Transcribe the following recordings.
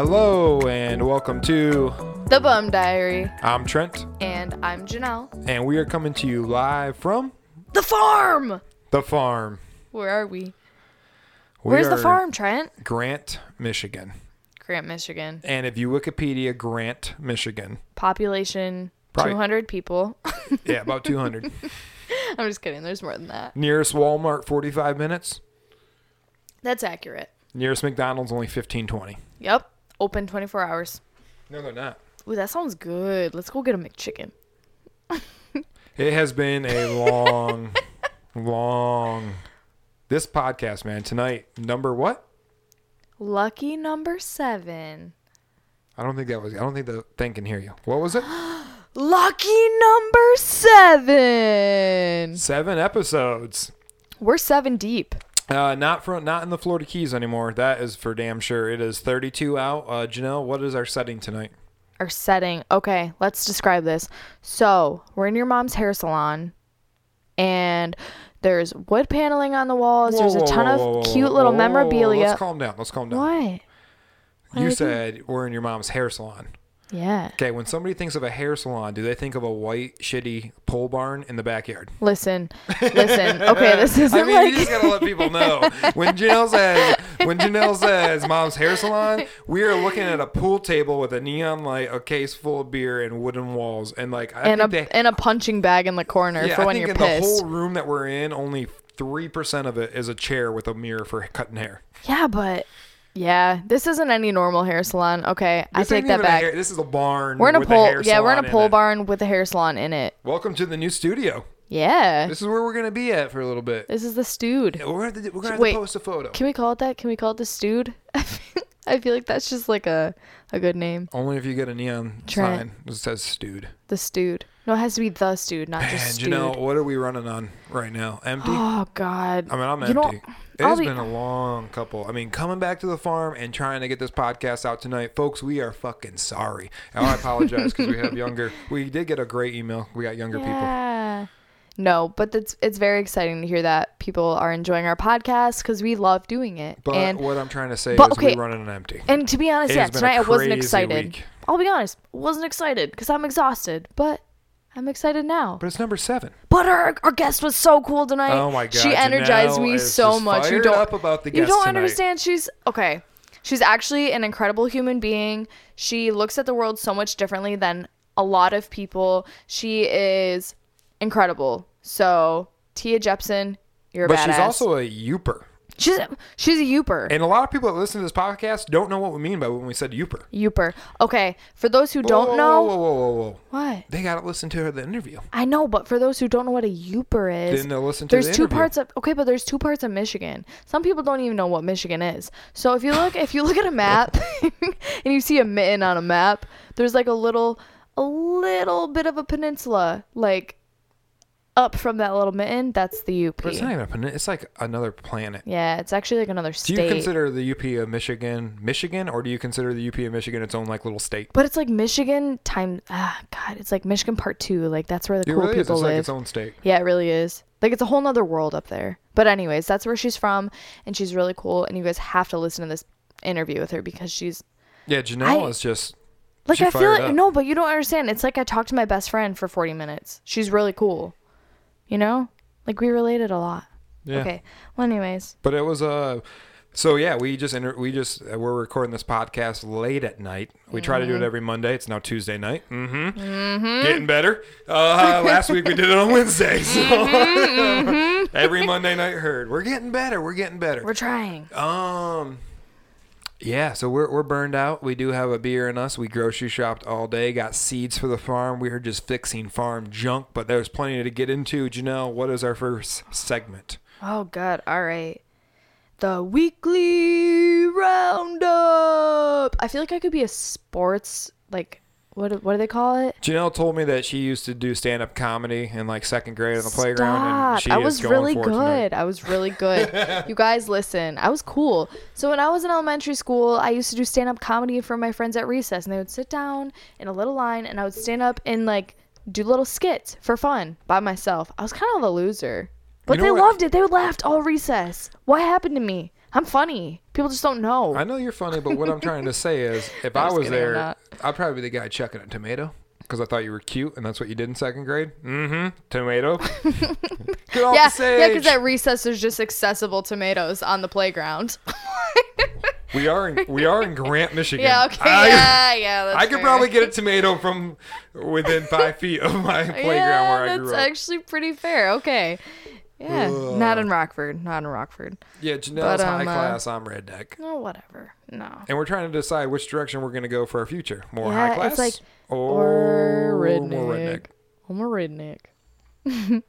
Hello and welcome to The Bum Diary. I'm Trent And I'm Janelle. and we are coming to you live from The farm! the farm. Where are we? We Where's the farm, Trent? Grant, Michigan. Grant, Michigan. And if you Wikipedia Grant, Michigan, Population Probably- 200 people. yeah, about 200. I'm just kidding. There's more than that. Nearest Walmart 45 minutes. That's accurate. Nearest McDonald's only 15 20. Yep. Open 24 hours. No, they're not. Ooh, that sounds good. Let's go get a McChicken. It has been a long, long. This podcast, man. Tonight, number what? Lucky number seven. I don't think that was. I don't think the thing can hear you. What was it? Lucky number seven. Seven episodes. We're seven deep. Uh, not from not in the Florida Keys anymore. That is for damn sure. It is 32 out. Uh, Janelle, what is our setting tonight? Our setting. Okay, let's describe this. So, we're in your mom's hair salon, and there's wood paneling on the walls. there's a ton whoa, of whoa, whoa, cute whoa, little whoa, memorabilia. Let's calm down. Let's calm down. what? What You said we're in your mom's hair salon. Yeah. Okay, when somebody thinks of a hair salon, do they think of a white, shitty pole barn in the backyard? Listen, listen. Okay, this isn't I mean, like you just gotta let people know. When Janelle says, when Janelle says mom's hair salon, we are looking at a pool table with a neon light, a case full of beer, and wooden walls, and like I and a they, and a punching bag in the corner yeah, for I when you're in pissed. the whole room that we're in, only three percent of it is a chair with a mirror for cutting hair. yeah, but yeah, this isn't any normal hair salon. Okay, I This take ain't that even a back. hair- this is a barn. we're in a with pole. hair yeah, we're in a pole it. barn with a hair salon in it. Welcome to the new studio. Yeah, This is where we're gonna be at for a little bit. this is the stewed. We're gonna have to, we're gonna have Wait, to post a photo. Can we call it that? Can we call it the stewed? I feel like that's just like a a good name. Only if you get a neon Trent. sign that says stewed. The stewed. No, it has to be the stewed, not And just you stewed. know what are we running on right now? Empty. Oh God. I mean, I'm You know, empty. It I'll has be- been a long couple. I mean, coming back to the farm and trying to get this podcast out tonight, folks. We are fucking sorry. And I apologize because we have younger. We did get a great email. We got younger people. Yeah. No, but it's it's very exciting to hear that people are enjoying our podcast because we love doing it. But and what I'm trying to say but, is okay, we're running empty. and to be honest, It yeah, has been a tonight I wasn't excited. week. I'll be honest, wasn't excited because I'm exhausted, but I'm excited now. But it's number seven. But our, our guest was so cool tonight. Oh my God, She energized Janelle me is so just much. You fired don't up about the You guest don't tonight. understand. She's okay. She's actually an incredible human being. She looks at the world so much differently than a lot of people. She is incredible. So Tia Jeppesen, you're a But badass. she's also a Yooper. She's a, she's a Yooper. And a lot of people that listen to this podcast don't know what we mean by when we said Yooper. Yooper. Okay, for those who don't whoa, know, Whoa, whoa, whoa, whoa. what They got to listen to her the interview. I know, but for those who don't know what a Yooper is, Then they'll listen to there's the two interview. parts of okay, but there's two parts of Michigan. Some people don't even know what Michigan is. So if you look if you look at a map and you see a mitten on a map, there's like a little a little bit of a peninsula like up from that little mitten. That's the UP. But it's not even a planet. It's like another planet. yeah, it's actually like another state. Do you consider the UP of Michigan Michigan, or do you consider the UP of Michigan its own like little state? but it's like Michigan time. Ah, God, it's like Michigan Part Two. Like that's where the It cool really is. people It's live. like its own state. Yeah, it really is. Like it's a whole nother world up there. But anyways, that's where she's from and she's really cool and you guys have to listen to this interview with her because she's Yeah, Janelle I- is just like She I feel like up. no, but you don't understand. It's like I talked to my best friend for 40 minutes. She's really cool. You know? Like we related a lot. yeah. Okay. Well, anyways. But it was uh so yeah, we just we just uh, we're recording this podcast late at night. We try to Mm-hmm. do it every Monday. It's now Tuesday night. Mm-hmm. Getting better. Uh, last week we did it on Wednesday. So every Monday night heard. We're getting better. We're getting better. We're trying. Um. Yeah, so we're we're burned out. We do have a beer in us. We grocery shopped all day. Got seeds for the farm. We are just fixing farm junk, but there's plenty to get into. Janelle, what is our first segment? Oh god. All right. The weekly roundup. I feel like I could be a sports like what do- what do they call it? Janelle told me that she used to do stand up comedy in like second grade on the playground, and Stop. she I was really good. tonight. I was really good. you guys listen. I was cool. So when I was in elementary school, I used to do stand up comedy for my friends at recess and they would sit down in a little line and I would stand up and like do little skits for fun by myself. I was kind of a loser. But know they what? loved it. They laughed all recess. What happened to me? I'm funny. People just don't know. I know you're funny, but what I'm trying to say is, if I was kidding, I'm there. I'd probably be the guy chucking a tomato because I thought you were cute, and that's what you did in second grade. Mm-hmm. Tomato. Get off yeah, the stage. yeah, because at recess there's just accessible tomatoes on the playground. we are in we are in Grant, Michigan. yeah, okay, I, yeah, yeah. That's I could fair. probably get a tomato from within five feet of my playground yeah, where I grew up. That's actually pretty fair. Okay. Yeah, not in Rockford. Not in Rockford. yeah, Janelle's but, high um, uh, class. I'm redneck. No, whatever. No. And we're trying to decide which direction we're going to go for our future. More Yeah, high it's class like- or, or redneck. more redneck. I'm a redneck.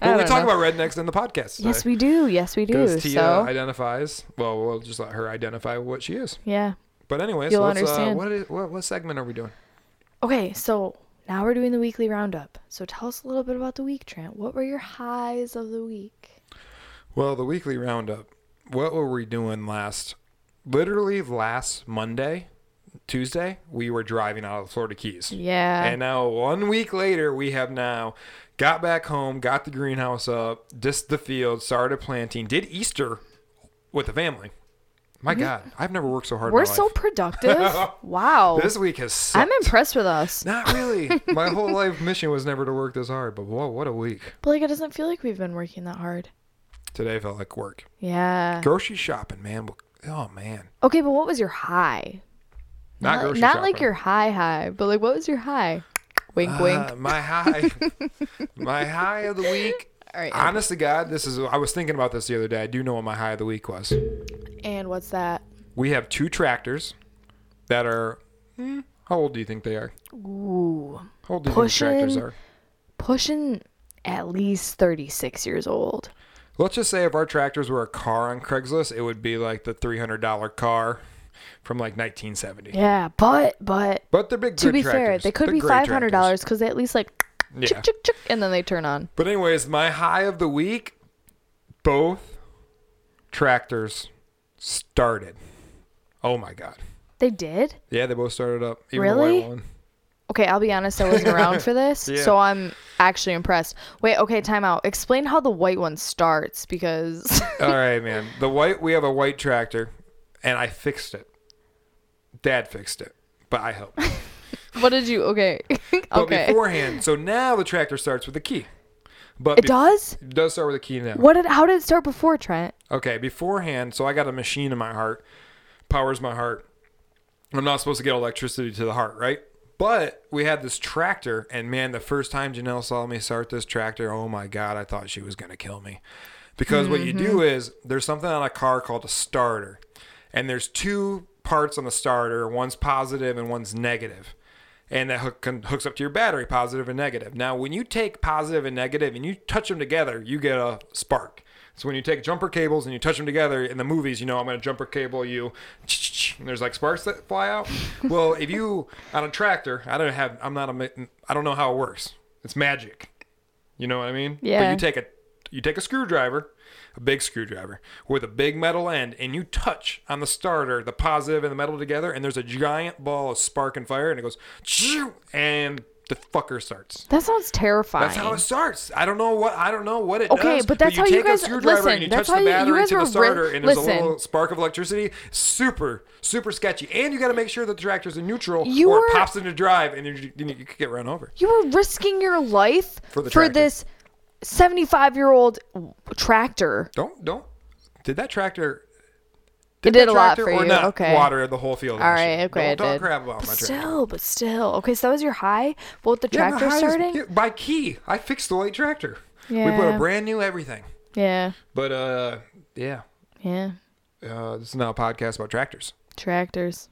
Well, we talk about rednecks in the podcast. Yes, we do. Yes, we do. Because Tia So, identifies. Well, we'll just let her identify what she is. yeah. But anyways, You'll let's, uh, understand. what, is, what what segment are we doing? Okay, so now we're doing the weekly roundup. So tell us a little bit about the week, Trent. What were your highs of the week? Well, the weekly roundup. What were we doing last? Literally last Monday, Tuesday, we were driving out of the Florida Keys. Yeah. And now one week later, we have now got back home, got the greenhouse up, dissed the field, started planting, did Easter with the family. My God, I've never worked so hard. we're my so life. productive. wow. This week has sucked. I'm impressed with us. Not really. My whole life mission was never to work this hard, but whoa, what a week. But like it doesn't feel like we've been working that hard. Today felt like work. Yeah. Grocery shopping, man. Oh man. Okay, but what was your high? Not grocery not shopping. like your high high, but like what was your high? Wink Uh, wink. my high, my high of the week. All right. Honest to God, this is. I was thinking about this the other day. I do know what my high of the week was. And what's that? We have two tractors that are. hmm, how old do you think they are? Ooh. How old do you think the tractors Pushing- are? Pushing at least 36 years old. Let's just say if our tractors were a car on Craigslist, it would be like the three hundred dollar car from like 1970. Yeah, but but But they're big. to be fair, they could They're be five hundred dollars because they at least like Yeah. chick chick chick, and then they turn on. But anyways, my high of the week, both tractors started. Oh my god. They did. Yeah, they both started up. Even Really? The white one. Okay, I'll be honest, I wasn't around for this, Yeah. so I'm actually impressed. Wait, okay, time out. Explain how the white one starts because All right, man. The white we have a white tractor, and I fixed it. Dad fixed it, but I helped. what did you? Okay, But okay. beforehand, so now the tractor starts with a key. But it bef- does. It does start with a key now. What did? How did it start before Trent? Okay, beforehand, so I got a machine in my heart, powers my heart. I'm not supposed to get electricity to the heart, right? But we had this tractor, and man, the first time Janelle saw me start this tractor, oh my God, I thought she was going to kill me. Because what you do mm-hmm. is there's something on a car called a starter, and there's two parts on the starter one's positive and one's negative and that hook con- hooks up to your battery, positive and negative. Now, when you take positive and negative and you touch them together, you get a spark. So when you take jumper cables and you touch them together in the movies, you know I'm going to jumper cable you, and there's like sparks that fly out. well, if you on a tractor, I don't have, I'm not a, I don't know how it works. It's magic. You know what I mean? Yeah. But you take a, you take a screwdriver, a big screwdriver with a big metal end, and you touch on the starter, the positive and the metal together, and there's a giant ball of spark and fire, and it goes, and the fucker starts. That sounds terrifying. That's how it starts. I don't know what I don't know what it Okay, does. but that's you how you guys- listen, you that's touch how the you- you guys to the were ri- starter, and there's listen. a little spark of electricity. Super, super sketchy. And you got to make sure that the tractor's in neutral, You or were- it pops into drive, and you, you, you could get run over. You were risking your life For the for this 75 year old tractor. Don't don't. Did that tractor? It did a lot tractor for or you, not okay. Water the whole field. All right, okay, Don't talk did. crap about But my tractor. still, but still. Okay, so that was your high. What with the Yeah, tractor starting? yeah, by key. I fixed the white tractor. Yeah. We put a brand new everything. Yeah, But uh, yeah. yeah. Uh, this is now a podcast about tractors. Tractors.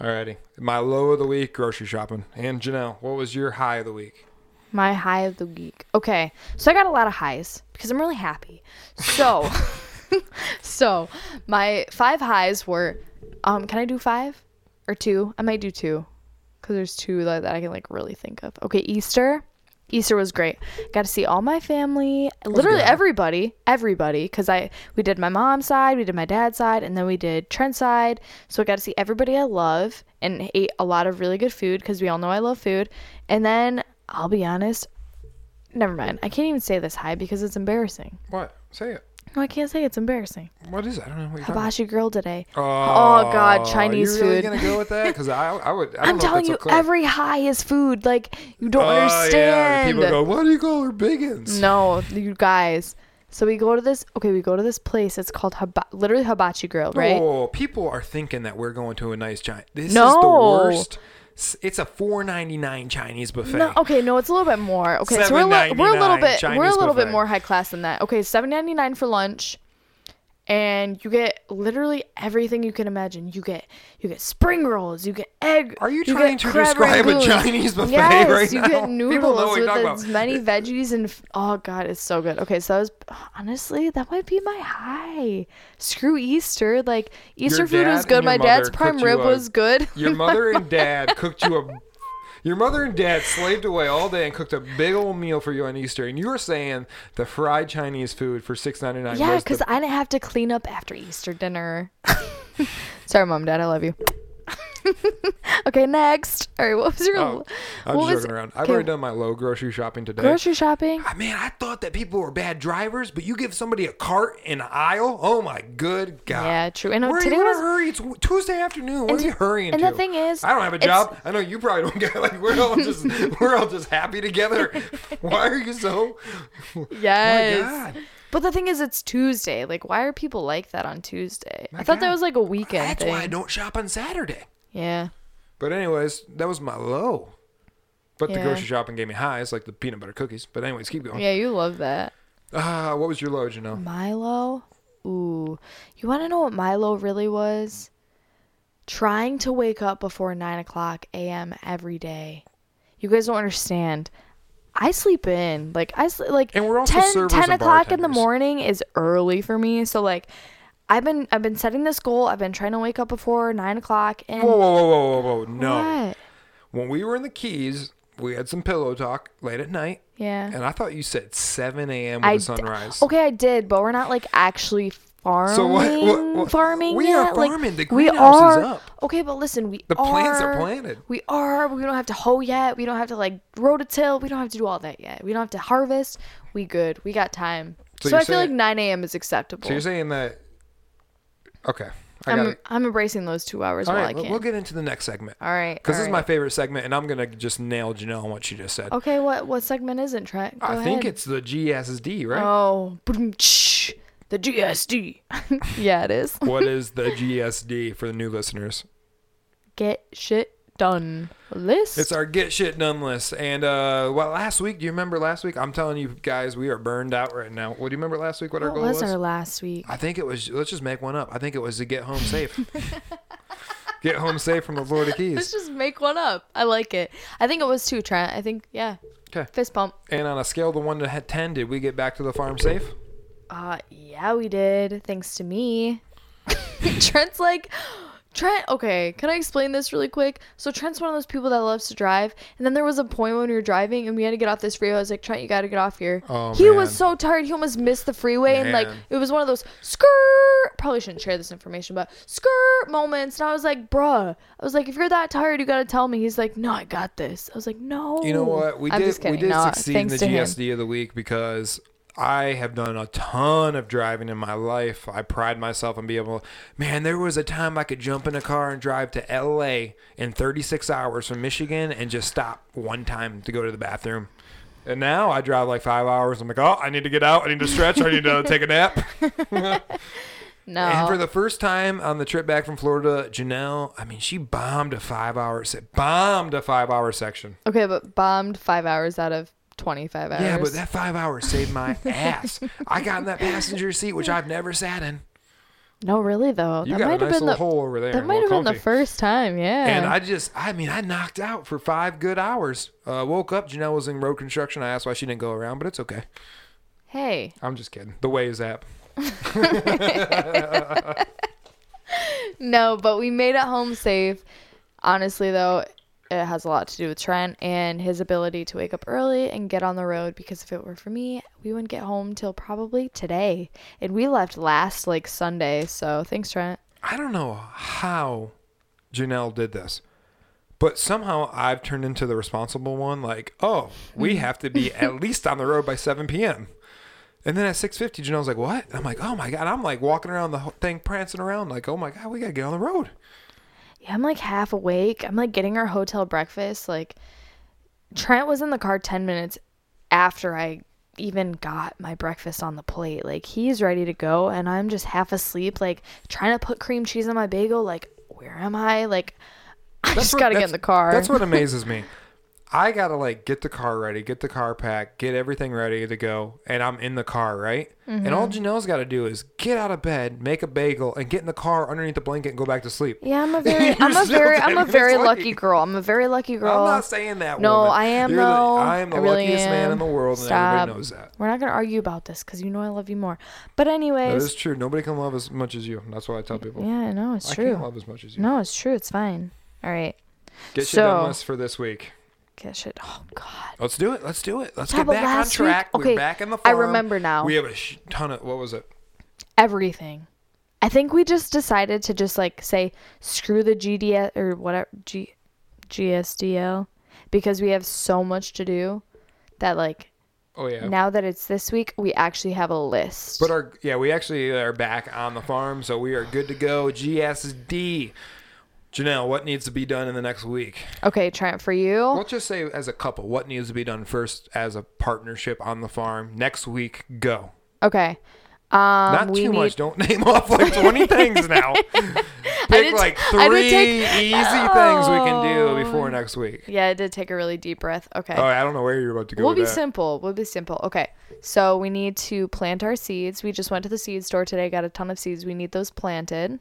Alrighty. My low of the week, grocery shopping. And Janelle, what was your high of the week? My high of the week. Okay, so I got a lot of highs because I'm really happy. So, so my five highs were, um, can I do five or two? I might do two, because there's two that, that I can like really think of. Okay, Easter. Easter was great. Got to see all my family, literally good. everybody, everybody. Because I we did my mom's side, we did my dad's side, and then we did Trent's side. So I got to see everybody I love and ate a lot of really good food because we all know I love food. And then I'll be honest, never mind. I can't even say this high because it's embarrassing. What? Say it. No, I can't say it's embarrassing. What is it? I don't know what Hibachi grill today. Oh, about. Oh, God, Chinese you really food. gonna go with that? Because I, I would. I know telling you, okay. every high is food. Like you don't Oh, Yeah, understand. people go, "Why do you call her biggins?" No, you guys. So we go to this. Okay, we go to this place. It's called Hiba- literally Hibachi Grill, right? Oh, people are thinking that we're going to a nice giant. This is the No. worst. It's a four ninety nine Chinese buffet. No, okay, no, it's a little bit more. Okay, so we're, li- we're a little $7.99 bit we're a Chinese little bit more high class than that. Okay, seven ninety nine for lunch, and you get literally everything you can imagine. You get you get spring rolls, you get egg. Are you get trying to describe a. Chinese buffet yes, right you now? get noodles with as about. many veggies and oh god, it's so good. Okay, so that was honestly that might be my high. Screw Easter, like Easter food was good. My dad's prime rib a- was good. Your mother and dad cooked you a. Your mother and dad slaved away all day and cooked a big old meal for you on Easter, and you were saying the fried Chinese food for six ninety nine. Yeah, because the, I didn't have to clean up after Easter dinner. Sorry, mom, dad, I love you. okay, next. All right, what was your? Oh, I'm what just was joking around. I've okay, already done my low grocery shopping today. grocery shopping? Ah, Man, I thought that people were bad drivers, but you give somebody a cart in an aisle. Oh my good god! Yeah, true. And uh, Where are today you in was- a hurry? It's Tuesday afternoon. What are you hurrying and to? the thing is, I don't have a job. I know you probably don't get like we're all just we're all just happy together. Why are you so? Yes. God. But the thing is, it's Tuesday. Like, why are people like that on Tuesday? My I thought that was like a weekend That's thing. why I don't shop on Saturday. Yeah. But anyways, that was my low. But the Yeah. grocery shopping gave me highs, like the peanut butter cookies. But anyways, keep going. Yeah, you love that. Ah, what was your low, Janelle? Milo? Ooh. You want to know what Milo really was? Trying to wake up before 9 o'clock a.m. every day. You guys don't understand. I sleep in. Like, I sleep, like, And we're also 10, servers 10 and o'clock in the bartenders. morning is early for me. So, like, I've been I've been setting this goal. I've been trying to wake up before nine o'clock. And Whoa, whoa, whoa, whoa, whoa, whoa! No. What? When we were in the Keys, we had some pillow talk late at night, Yeah. and I thought you said 7 a.m. with the d- sunrise. Okay, I did, but we're not like actually farming. So what- what- what- farming we yet. are Like, farming. The we greenhouse is up. Okay, but listen, we The are. plants are planted. We are. We don't have to hoe yet. We don't have to like rototill. We don't have to do all that yet. We don't have to harvest. We good. We got time. So So, I feel like 9 a.m. is acceptable. So you're saying that? Okay, I I'm, it. I'm embracing those two hours All while right, I we'll- can. we'll get into the next segment all right. because this all is my favorite segment, and I'm gonna just nail Janelle on what she just said. Okay, what what segment is it, Trent? Go I think it's the GSD, right? Oh, the GSD. yeah, it is. what is the GSD for the new listeners? Get shit done list. It's our get shit done list. And uh well last week, do you remember last week? I'm telling you guys, we are burned out right now. What do you remember last week what our goal was What was? our last week? I think it was let's just make one up. I think it was to get home safe. get home safe from the Florida Keys. Let's just make one up. I like it. I think it was two, Trent. I think yeah. 'Kay. Fist pump. And on a scale of one to ten, did we get back to the farm safe? Uh yeah, we did. Thanks to me. Trent's like Trent, okay, can I explain this really quick? So Trent's one of those people that loves to drive, and then there was a point when we were driving and we had to get off this freeway. I was like, Trent, you gotta get off here. Oh, he was so tired, he almost missed the freeway, and like it was one of those skirt. Probably shouldn't share this information, but skirt moments. And I was like, bruh, I was like, if you're that tired, you gotta tell me. He's like, no, I got this. I was like, no. You know what? We I'm did we did succeed in the to him. GSD of the week because I have done a ton of driving in my life. I pride myself on being able man, there was a time I could jump in a car and drive to LA in 36 hours from Michigan and just stop one time to go to the bathroom. And now I drive like five hours. I'm like, oh, I need to get out. I need to stretch. I need to take a nap. No. And for the first time on the trip back from Florida, Janelle, I mean, she bombed a five hour, bombed a five hour section. okay, but bombed five hours out of 25 hours. Yeah, but that five hours saved my ass. I got in that passenger seat, which I've never sat in. No, really though. You that got a might nice have been little the hole over there. that might have little been the first time. Yeah. And I just, I mean, I knocked out for five good hours. Uh, woke up, Janelle was in road construction. I asked why she didn't go around, but it's okay. hey, I'm just kidding. The Waze app. no, but we made it home safe. Honestly, though, it has a lot to do with Trent and his ability to wake up early and get on the road. Because if it were for me, we wouldn't get home till probably today, and we left last like Sunday. So thanks, Trent. I don't know how Janelle did this, but somehow I've turned into the responsible one. Like, oh, we mm-hmm. have to be at least on the road by 7 p.m. And then at 6:50, Janelle's like, "What?" I'm like, "Oh my god!" I'm like walking around the thing, prancing around, like, "Oh my god, we gotta get on the road." Yeah, I'm like half awake. I'm like getting our hotel breakfast. Like Trent was in the car 10 minutes after I even got my breakfast on the plate. Like he's ready to go and I'm just half asleep like trying to put cream cheese on my bagel like where am I? Like I just got to get in the car. That's what amazes me. I gotta like get the car ready, get the car packed, get everything ready to go, and I'm in the car, right? And all Mm-hmm. Janelle's got to do is get out of bed, make a bagel, and get in the car underneath the blanket and go back to sleep. Yeah, I'm a very I'm a very I'm a very lucky girl. I'm a very lucky girl. I'm not saying that. No, woman. I am, You're the- though. I am the I really luckiest man in the world, and Stop. everybody knows that. We're not to argue about this cuz you know I love you more. But That anyways, is true. Nobody can love as much as you. That's what I tell people. yeah, no, it's I true. I can't love as much as you. No, it's true. It's fine. All right. Get So- your done list for this week. Get shit. Oh God. Let's do it. Let's do it. Let's Yeah, get back on last week- track. okay, We're back in the I remember now. We have a sh- ton of what was it? Everything. I think we just decided to just like say screw the GDS or whatever G GSDL because we have so much to do that like Oh yeah. now that it's this week we actually have a list. But our yeah, we actually are back on the farm, so we are good to go. GSD. Janelle, what needs to be done in the next week? okay, Trent, for you. Let's just say as a couple, what needs to be done first as a partnership on the farm? Next week, go. Okay. Um, Not we too need, much. Don't name off like 20 things now. Pick did- like three take- easy things we can do Oh. before next week. Yeah, I did take a really deep breath. Okay. Oh, I don't know where you're about to go We'll with be that. simple. We'll be simple. Okay. So we need to plant our seeds. We just went to the seed store today, got a ton of seeds. We need those planted.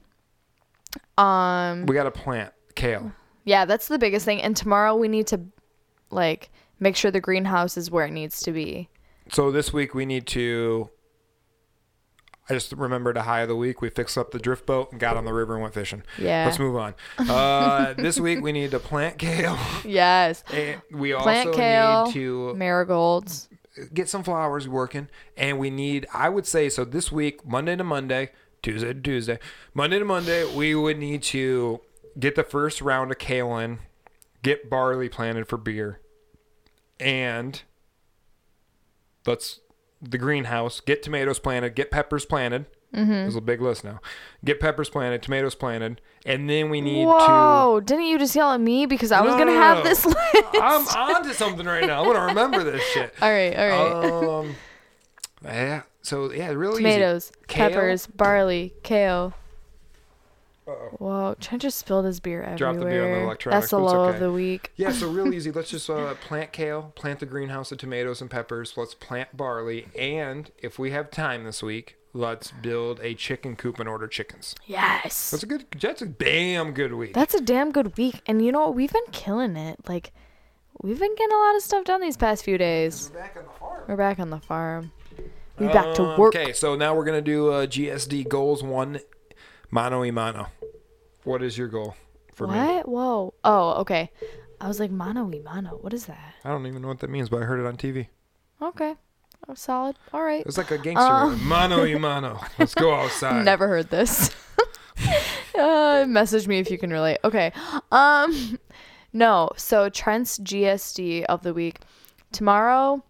Um We got to plant kale. yeah, that's the biggest thing. And tomorrow we need to like make sure the greenhouse is where it needs to be. So this week we need to. I just remembered a high of the week. We fixed up the drift boat and got on the river and went fishing. Yeah. Let's move on. Uh, this week we need to plant kale. Yes. And we Plant also kale, need to marigolds. get some flowers working. And we need, I would say, so this week, Monday to Monday, Tuesday to Tuesday, Monday to Monday, we would need to get the first round of kale in, get barley planted for beer, and let's the greenhouse, get tomatoes planted, get peppers planted. Mm-hmm. There's a big list now. Get peppers planted, tomatoes planted, and then we need to. Whoa! Didn't you just yell at me because I was No, gonna no, have no. this list? I'm on to something right now. I'm gonna remember this shit. all right, all right. Um, yeah. So yeah, really Tomatoes, peppers, barley, kale. Uh-oh. Whoa! Trent just spilled his beer everywhere. Dropped the beer on the electronics, That's the low okay. of the week. Yeah, so real easy. Let's just uh, plant kale, plant the greenhouse of tomatoes and peppers. Let's plant barley, and if we have time this week, let's build a chicken coop and order chickens. Yes. That's a good. That's a damn good week. That's a damn good week. And you know what? We've been killing it. Like, we've been getting a lot of stuff done these past few days. back on the farm. We're back on the farm. We back to work. Okay, so now we're gonna do uh, GSD goals one, mano y mano. What is your goal for me? What? Whoa. Oh, okay. I was like, mano y mano. What is that? I don't even know what that means, but I heard it on TV. Okay. Oh, solid. All right. It's like a gangster Um. Mano y mano. Let's go outside. Never heard this. uh, message me if you can relate. Okay. Um, no. So Trent's GSD of the week tomorrow.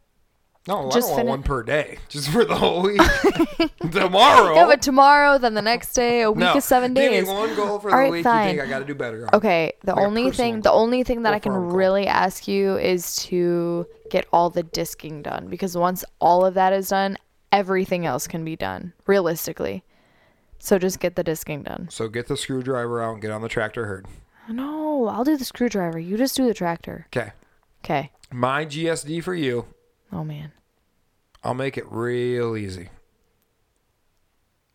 No, I Just don't want one per day, just for the whole week. Tomorrow. Yeah, but tomorrow, then the next day, a week no, is seven give days. me one goal for All the right, week fine. you think I got to do better. on. Okay, the Like only thing the only thing that I can farm goal. really ask you is to get all the disking done because once all of that is done, everything else can be done realistically. So just get the disking done. So get the screwdriver out and get on the tractor herd. No, I'll do the screwdriver. You just do the tractor. Okay. Okay. My GSD for you, Oh man. I'll make it real easy.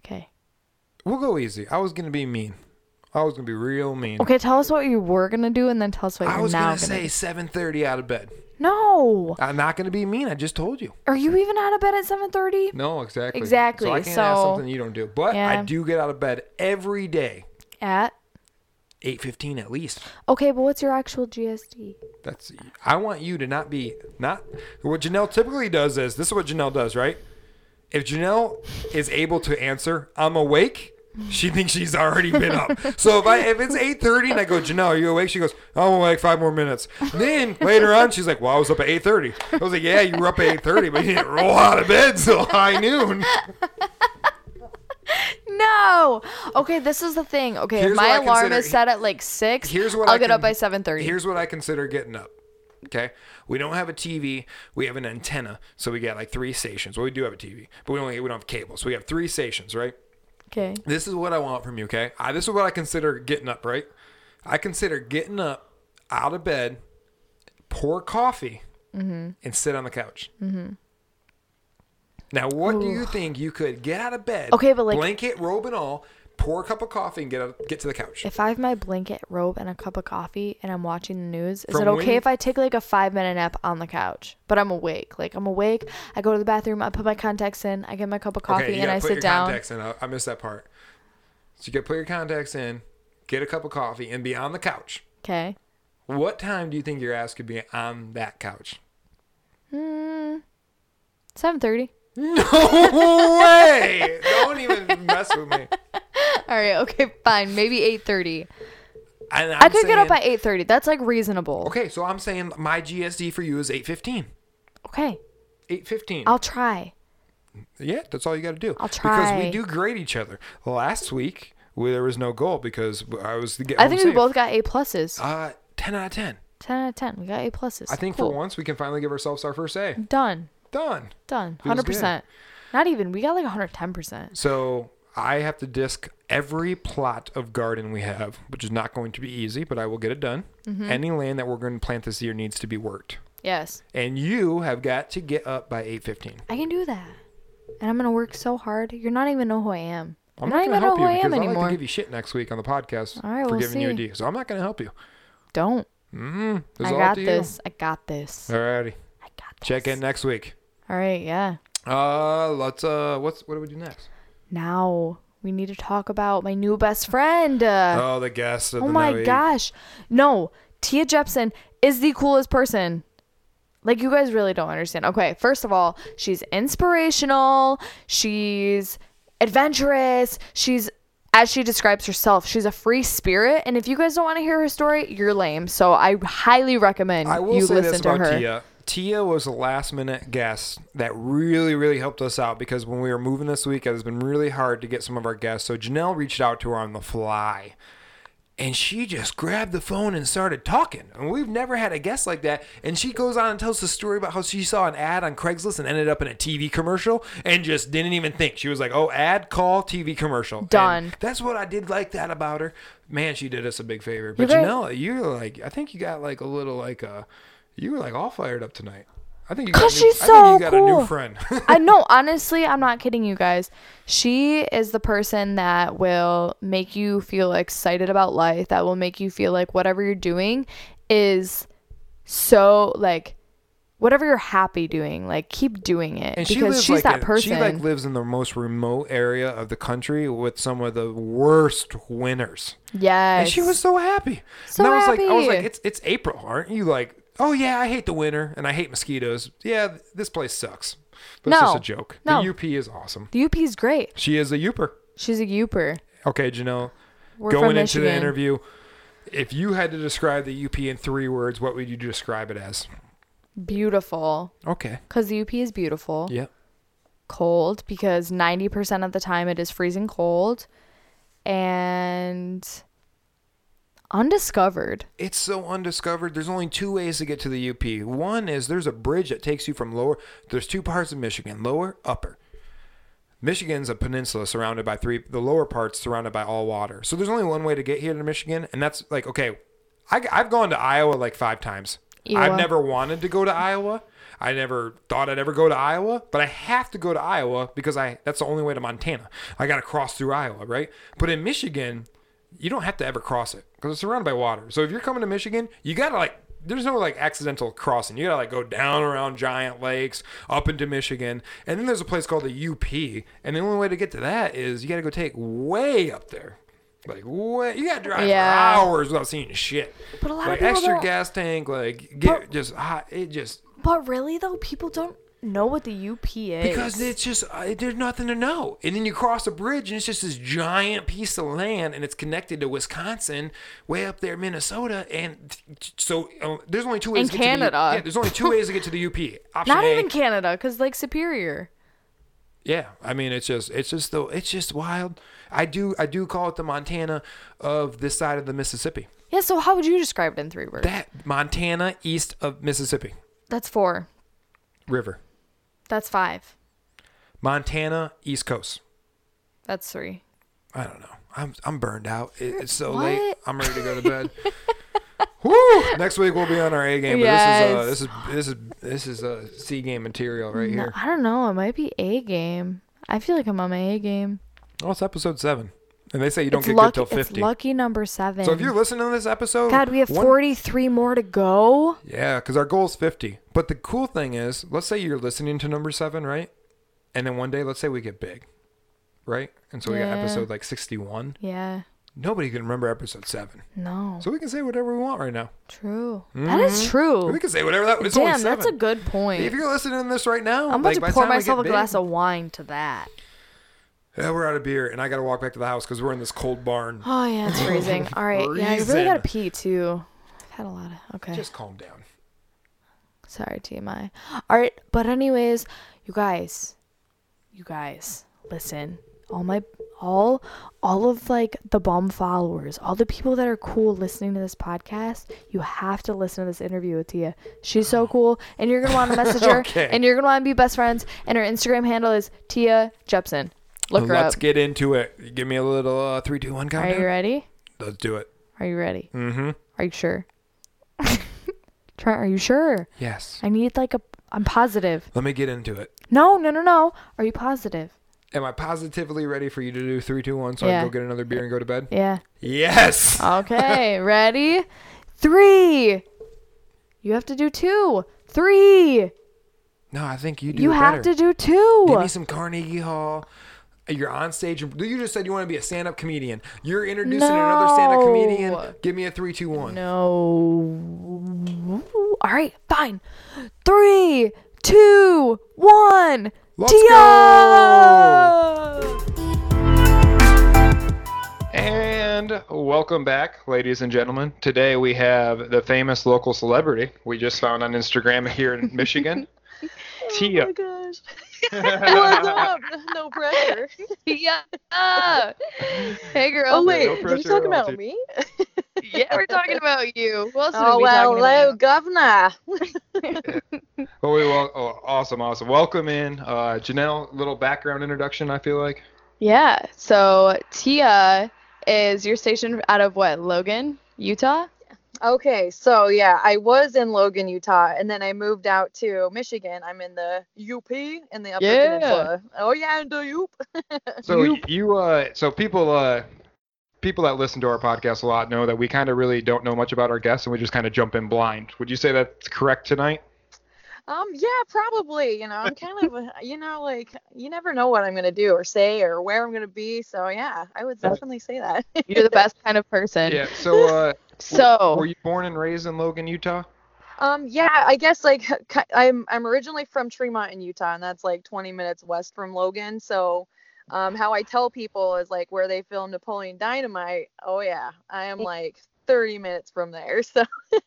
Okay. We'll go easy. I was going to be mean. I was going to be real mean. Okay, tell us what you were gonna do and then tell us what I you're was now going to do. I was gonna say do. 7:30 out of bed. No. I'm not going to be mean. I just told you. Are you even out of bed at seven thirty? No, exactly. Exactly, So I can't ask something you don't do. But I do get out of bed every day, At 8:15 at least. Okay, but what's your actual GSD? That's I want you to not be not what Janelle typically does is this is what Janelle does, right? If Janelle is able to answer, I'm awake, She thinks she's already been up. So if I if it's eight thirty and I go, Janelle, are you awake? She goes, I'm awake. Five more minutes. Then later on, she's like, Well, I was up at eight thirty. I was like, Yeah, you were up at eight thirty, but you didn't roll out of bed till high noon. No. Okay, this is the thing. Okay, Here's if what my I alarm consider- is set at like six, Here's what I'll I get up by seven thirty. Here's what I consider getting up. Okay, we don't have a TV. We have an antenna, so we got like three stations. Well, we do have a TV, but we only we don't have cable, so we have three stations, right? Okay. This is what I want from you, okay? I, this is what I consider getting up, right? I consider getting up out of bed, pour coffee, Mm-hmm. and sit on the couch. Now, what do you think you could get out of bed? Okay, but, like- blanket, robe, and all, pour a cup of coffee and get out, get to the couch. If I have my blanket, robe, and a cup of coffee, and I'm watching the news, is From it okay when- if I take like a five minute nap on the couch? But I'm awake. Like I'm awake. I go to the bathroom. I put my contacts in. I get my cup of coffee, okay, and I put sit your down. contacts in. I, I missed that part. So you to put your contacts in, get a cup of coffee, and be on the couch. Okay. What time do you think your ass could be on that couch? Hmm. Seven thirty. No way! Don't even mess with me. All right. Okay. Fine. Maybe eight thirty. I could get up at eight thirty. That's like reasonable. Okay, so I'm saying my GSD for you is 815. Okay. 815. I'll try. yeah, that's all you got to do. I'll try Because we do grade each other. Last week, we, there was no goal because I was getting I think we both got A pluses. Uh, 10 out of 10. Ten out of ten. We got A pluses. I think Cool. for once we can finally give ourselves our first A. Done. Done. Done. Feels Hundred good. percent. Not even. We got like hundred ten percent. So I have to disc every plot of garden we have, which is not going to be easy, but I will get it done. Mm-hmm. Any land that we're going to plant this year needs to be worked. Yes. And you have got to get up by 8:15. I can do that. And I'm gonna work so hard. You're not even know who I am. I'm not gonna even know help who you I because am I like anymore. to give you shit next week on the podcast All right, for we'll giving you a see. D. So I'm not going to help you. Don't. Mm, I all got to this. I got this. Alrighty. I got this. Check in next week. All right. Yeah. Uh, let's uh, what's what do we do next? Now we need to talk about my new best friend. Uh, oh, the guest. Of oh the my night. gosh. No, Tia Jeppesen is the coolest person. Like you guys really don't understand. Okay, first of all, she's inspirational. She's adventurous. She's as she describes herself, she's a free spirit. And if you guys don't want to hear her story, you're lame. So I highly recommend I will you say listen this to her. Tia. Tia was a last minute guest that really, really helped us out because when we were moving this week, it has been really hard to get some of our guests. So Janelle reached out to her on the fly. And she just grabbed the phone and started talking. And we've never had a guest like that. And she goes on and tells the story about how she saw an ad on Craigslist and ended up in a TV commercial and just didn't even think. She was like, oh, ad, call, TV commercial. And Done. that's what I did like that about her. Man, she did us a big favor. But guys- Janelle, you're like, I think you got like a little like uh you were like all fired up tonight. I think you got, a 'Cause new, she's I think so you got a new friend. I know, honestly, I'm not kidding you guys. She is the person that will make you feel excited about life, that will make you feel like whatever you're doing is so like whatever you're happy doing, like keep doing it and she because lives she's like that in- person. She like lives in the most remote area of the country with some of the worst winters. yes. And she was so happy. So and I was like I was like it's it's April, aren't you like Oh yeah, I hate the winter and I hate mosquitoes. Yeah, this place sucks. But it's No. just a joke. No. The UP is awesome. the UP is great. She is a Yooper. She's a Yooper. Okay, Janelle. We're going into the interview, if you had to describe the UP in three words, what would you describe it as? Beautiful. Okay. Because the UP is beautiful. Yep. cold because 90% of the time it is freezing cold and undiscovered. It's so undiscovered. There's only two ways to get to the UP. One is there's a bridge that takes you from lower. There's two parts of Michigan, lower, upper. Michigan's a peninsula surrounded by three. The lower part's surrounded by all water. So there's only one way to get here to Michigan, and that's like okay. I, I've gone to Iowa like five times. I've never wanted to go to Iowa. I never thought I'd ever go to Iowa, but I have to go to Iowa because I that's the only way to Montana. I got to cross through Iowa, right? But in Michigan, you don't have to ever cross it because it's surrounded by water. So if you're coming to Michigan, you gotta like there's no like accidental crossing. You gotta like go down around giant lakes up into Michigan, and then there's a place called the UP, and the only way to get to that is you gotta go take way up there. Like way, you gotta drive Yeah. for hours without seeing shit. But a lot of like people extra don't- gas tank, like get But- just hot. It just But really though, people don't know what the UP is. Because it's just uh, there's nothing to know, and then you cross a bridge and it's just this giant piece of land, and it's connected to Wisconsin, way up there, Minnesota, and so uh, there's only two ways. In to get to the U- Canada. yeah, there's only two ways to get to the UP. Option not A, even Canada, because Lake Superior. Yeah, I mean it's just it's just the it's just wild. I do I do call it the Montana of this side of the Mississippi. Yeah, so how would you describe it in three words? That Montana east of Mississippi That's four. River. That's five. Montana East Coast. That's three. I don't know. I'm I'm burned out. It, it's so What? late. I'm ready to go to bed. Woo! Next week we'll be on our A game. But Yes. this is uh, this is this is this is uh, C game material right No, here. I don't know. It might be A game. I feel like I'm on my A game. Oh, it's episode seven, and they say you don't it's get lucky, good till It's fifty. lucky number seven. So if you're listening to this episode, God, we have one- 43 more to go. Yeah, because our goal is 50. But the cool thing is, let's say you're listening to number seven, right? And then one day, let's say we get big, right? And so we got episode like 61. Yeah. Nobody can remember episode seven. No. So we can say whatever we want right now. True. That is Mhm. true. We can say whatever that it's Damn, that's a good point. If you're listening to this right now, I'm about like, to pour myself a get glass of wine to that. Yeah, we're out of beer, and I got to walk back to the house because we're in this cold barn. Oh yeah, it's freezing. All right, yeah, I really Freezing. gotta pee too. I've had a lot of. Okay, Just calm down. sorry TMI. All right, but anyways, you guys, you guys, listen. All my, all, all of like the bum followers, all the people that are cool listening to this podcast, you have to listen to this interview with Tia. She's so oh. cool, and you're gonna want to message her, Okay. and you're gonna want to be best friends. And her Instagram handle is Tia Jeppesen. Look her Let's up. get into it. Give me a little uh, three, two, one Are you ready? Let's do it. Are you ready? Mm-hmm. Are you sure? Trent, are you sure? Yes. I need like a. I'm positive. Let me get into it. No, no, no, no. Are you positive? Am I positively ready for you to do three, two, one, so I Yeah. can go get another beer and go to bed? Yeah. Yes. Okay. ready? Three. You have to do two. Three. No, I think you do. you it have better. to do two. Give me some Carnegie Hall. You're on stage. and- You just said you want to be a stand-up comedian. You're introducing another stand-up comedian. Give me a three, two, one. no. All right. Fine. Three, two, one. Let's Tia! And welcome back, ladies and gentlemen. Today we have the famous local celebrity we just found on Instagram here in Michigan, Tia. Oh my gosh. What's up? No pressure. Yeah. Hey, girl. Oh wait, no are you talking about dude. me? Yeah, we're talking about you. Who else Oh we well, hello, about? governor. Oh, we wel- oh, awesome, awesome. Welcome in, uh, Janelle. Little background introduction. I feel like. Yeah. So Tia is your station out of what? Logan, Utah. Okay, so yeah, I was in Logan, Utah, and then I moved out to Michigan. I'm in the UP in the Upper Yeah. Peninsula. Oh yeah, in the UP. So You- you, you uh, so people, uh, people that listen to our podcast a lot know that we kind of really don't know much about our guests, and we just kind of jump in blind. Would you say that's correct tonight? Um, yeah, probably. You know, I'm kind of, you know, like you never know what I'm gonna do or say or where I'm gonna be. So yeah, I would definitely say that. You're the best kind of person. Yeah. So, uh, So were you born and raised in Logan, Utah? Um, yeah, I guess like I'm I'm originally from Tremonton Utah, and that's like 20 minutes west from Logan. So, um, how I tell people is like where they filmed Napoleon Dynamite. Oh yeah, I am like 30 minutes from there. So,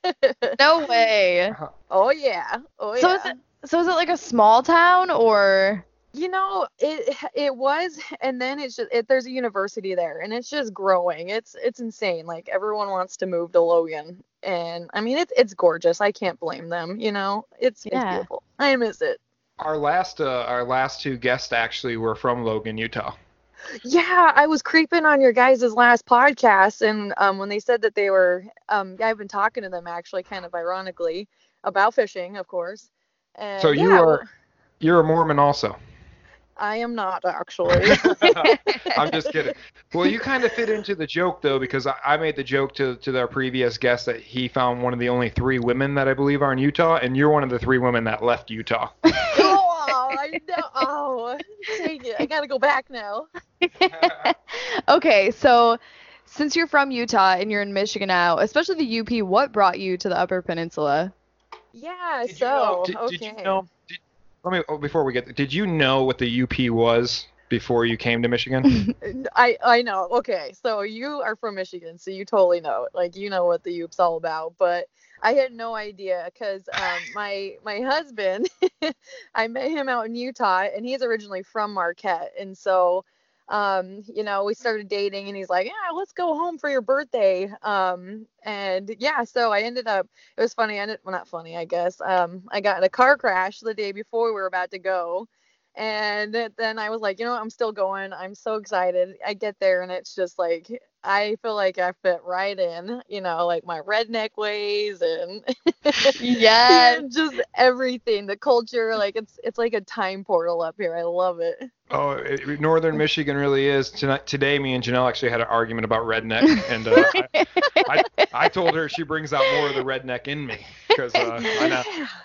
no way. oh yeah, oh yeah. So is it so is it like a small town or You know, it it was, and then it's just it, there's a university there, and it's just growing. It's it's insane. Like everyone wants to move to Logan, and I mean it's it's gorgeous. I can't blame them. You know, it's it's Yeah. beautiful. I miss it. Our last, uh, our last two guests actually were from Logan, Utah. Yeah, I was creeping on your guys' last podcast, and um, when they said that they were, um, I've been talking to them actually, kind of ironically, about fishing, of course. And So you yeah, are, you're a Mormon also. I am not actually. I'm just kidding. Well, you kind of fit into the joke though, because I, I made the joke to to their previous guest that he found one of the only three women that I believe are in Utah, and you're one of the three women that left Utah. oh, I know. Oh, dang it! I gotta go back now. Okay, so since you're from Utah and you're in Michigan now, especially the UP, what brought you to the Upper Peninsula? Yeah. Did you so know- did, okay. did you know? Did, Let me oh, before we get. Did you know what the UP was before you came to Michigan? I I know. Okay, so you are from Michigan, so you totally know. Like you know what the Oop's all about, but I had no idea because um, my my husband, I met him out in Utah, and he's originally from Marquette, and so um, you know, we started dating and he's like, yeah, let's go home for your birthday. Um, and yeah, so I ended up, it was funny. I ended, well, not funny, I guess. Um, I got in a car crash the day before we were about to go. And then I was like, you know what? I'm still going. I'm so excited. I get there and it's just like, I feel like I fit right in, you know, like my redneck ways and yeah, just everything, the culture, like it's it's like a time portal up here. I love it. Oh, it, Northern Michigan really is. Tonight, today, me and Janelle actually had an argument about redneck, and uh, I, I, I told her she brings out more of the redneck in me because uh,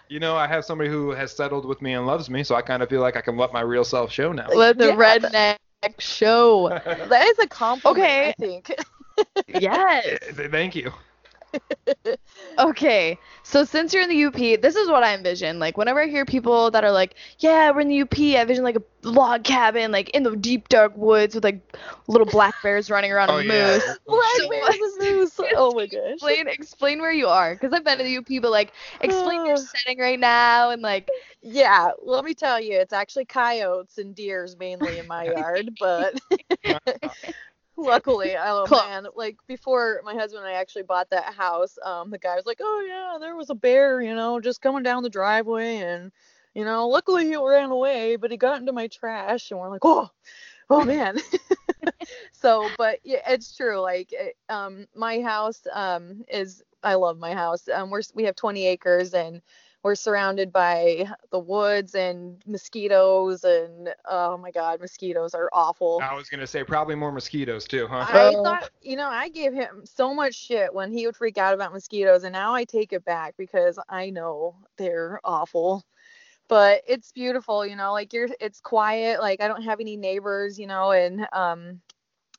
you know, I have somebody who has settled with me and loves me, so I kind of feel like I can let my real self show now. Let the Yeah. redneck show. That is a compliment, Okay. I think. Yes. Thank you. Okay, so since you're in the UP, this is what I envision. Like whenever I hear people that are like, "Yeah, we're in the UP," I envision like a log cabin, like in the deep dark woods with like little black bears running around Oh and yeah. moose. Black bears and moose. Oh my gosh. Explain, explain where you are, because I've been to the UP, but like, explain your setting right now and like, Yeah, let me tell you, it's actually coyotes and deers mainly in my yard, but luckily, oh man, like before my husband and I actually bought that house, um, the guy was like, "Oh yeah, there was a bear, you know, just coming down the driveway, and you know, luckily he ran away, but he got into my trash," and we're like, "Oh, oh man." so, but yeah, it's true. Like, it, um, my house, um, is I love my house. Um, we're we have 20 acres and we're surrounded by the woods and mosquitoes and oh my god mosquitoes are awful I was gonna say probably more mosquitoes too, huh? i thought you know i gave him so much shit when he would freak out about mosquitoes and now i take it back because i know they're awful but it's beautiful you know like you're it's quiet like i don't have any neighbors you know and um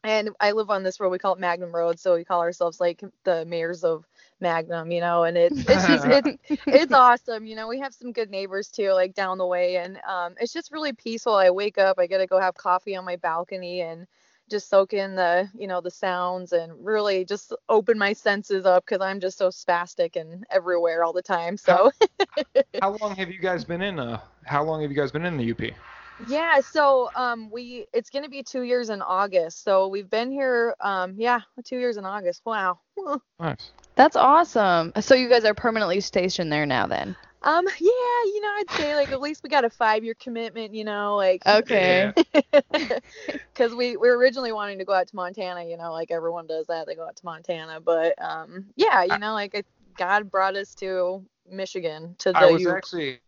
and i live on this road we call it magnum road so we call ourselves like the mayors of magnum you know and it's it's just it's it's awesome. You know, we have some good neighbors too, like down the way, and um, it's just really peaceful. I wake up, I get to go have coffee on my balcony and just soak in the, you know, the sounds and really just open my senses up because I'm just so spastic and everywhere all the time. So How long have you guys been in? Uh, how long have you guys been in the UP? Yeah, so um, we it's gonna be two years in August. So we've been here, um, yeah, two years in August. Wow. Nice. that's awesome. So you guys are permanently stationed there now, then? Um, yeah, you know, I'd say like at least we got a five year commitment. You know, like Okay. because we, we were originally wanting to go out to Montana, you know, like everyone does that, they go out to Montana. But um, yeah, you know, like it, God brought us to Michigan to the I was U- actually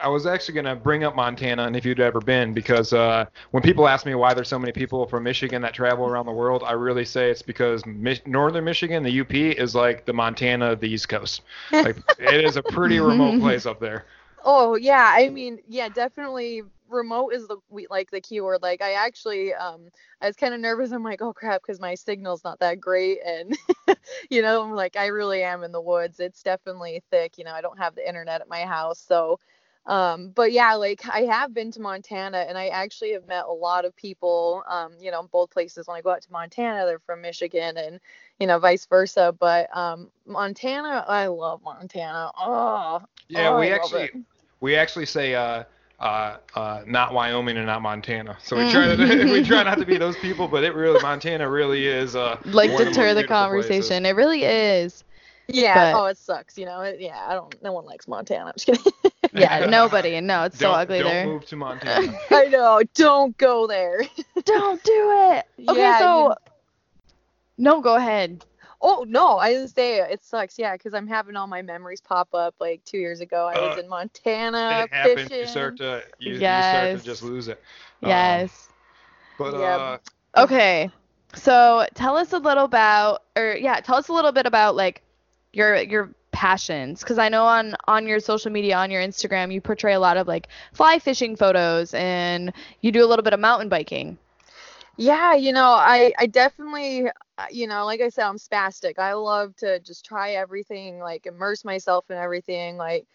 I was actually gonna bring up Montana and if you'd ever been because uh, when people ask me why there's so many people from Michigan that travel around the world, I really say it's because Mi- northern Michigan, the UP, is like the Montana of the East Coast. Like it is a pretty remote place up there. Oh yeah, I mean, yeah, definitely. Remote is the we like the keyword. Like I actually, um, I was kind of nervous. I'm like, oh crap, because my signal's not that great, and you know, I'm like, I really am in the woods. It's definitely thick. You know, I don't have the internet at my house, so. Um, but yeah, like I have been to Montana, and I actually have met a lot of people. Um, you know, in both places. When I go out to Montana, they're from Michigan, and you know, vice versa. But um, Montana, I love Montana. Oh, Yeah, oh, we I actually we actually say uh, uh, uh, not Wyoming and not Montana. So we try to we try not to be those people, but it really Montana really is uh, Like one of the deter the beautiful places. conversation. It really is. Yeah. But- oh, it sucks. You know. It, yeah. I don't. No one likes Montana. I'm just kidding. Yeah, nobody. And no, it's so Don't- ugly don't there. move to Montana. I know. Don't go there. Don't do it. Okay, Yeah, so you- no, go ahead. Oh no, I didn't say it. It sucks. Yeah, because I'm having all my memories pop up. Like two years ago, I was Uh, in Montana it happens. fishing. You start to you, you start to just lose it. Um, Yes. But Yep. uh, Okay. So tell us a little about, or yeah, tell us a little bit about like your your passions, because I know on on your social media, on your Instagram, you portray a lot of like fly fishing photos, and you do a little bit of mountain biking. Yeah, you know, I I definitely, you know, like I said, I'm spastic. I love to just try everything, like immerse myself in everything. Like,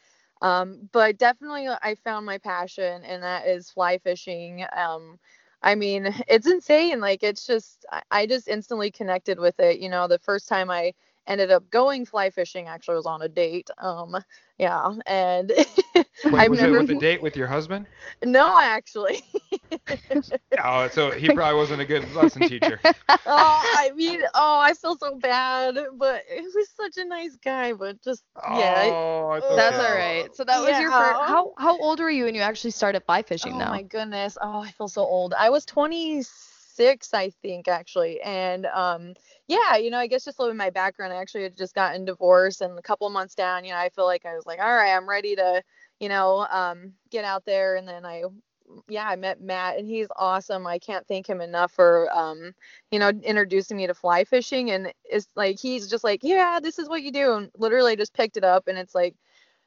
Um, but definitely I found my passion and that is fly fishing. Um, I mean, it's insane. Like it's just I just instantly connected with it. You know, the first time I ended up going fly fishing actually was on a date. Um, yeah, and Wait, I was it with a date with your husband? no, actually. Oh, so he probably wasn't a good lesson teacher. oh, I mean, oh, I feel so bad, but he was such a nice guy, but just yeah. Oh, it's That's all right. So that was your first. How how old were you when you actually started fly fishing? Oh now. my goodness. Oh, I feel so old. I was 26, I think, actually. And um, yeah, you know, I guess just a little bit my background, I actually had just gotten divorced, and a couple months down, you know, I feel like I was like, all right, I'm ready to, you know, um, get out there. And then I, yeah, I met Matt, and he's awesome. I can't thank him enough for, um, you know, introducing me to fly fishing. And it's like he's just like, yeah, this is what you do, and literally just picked it up, and it's like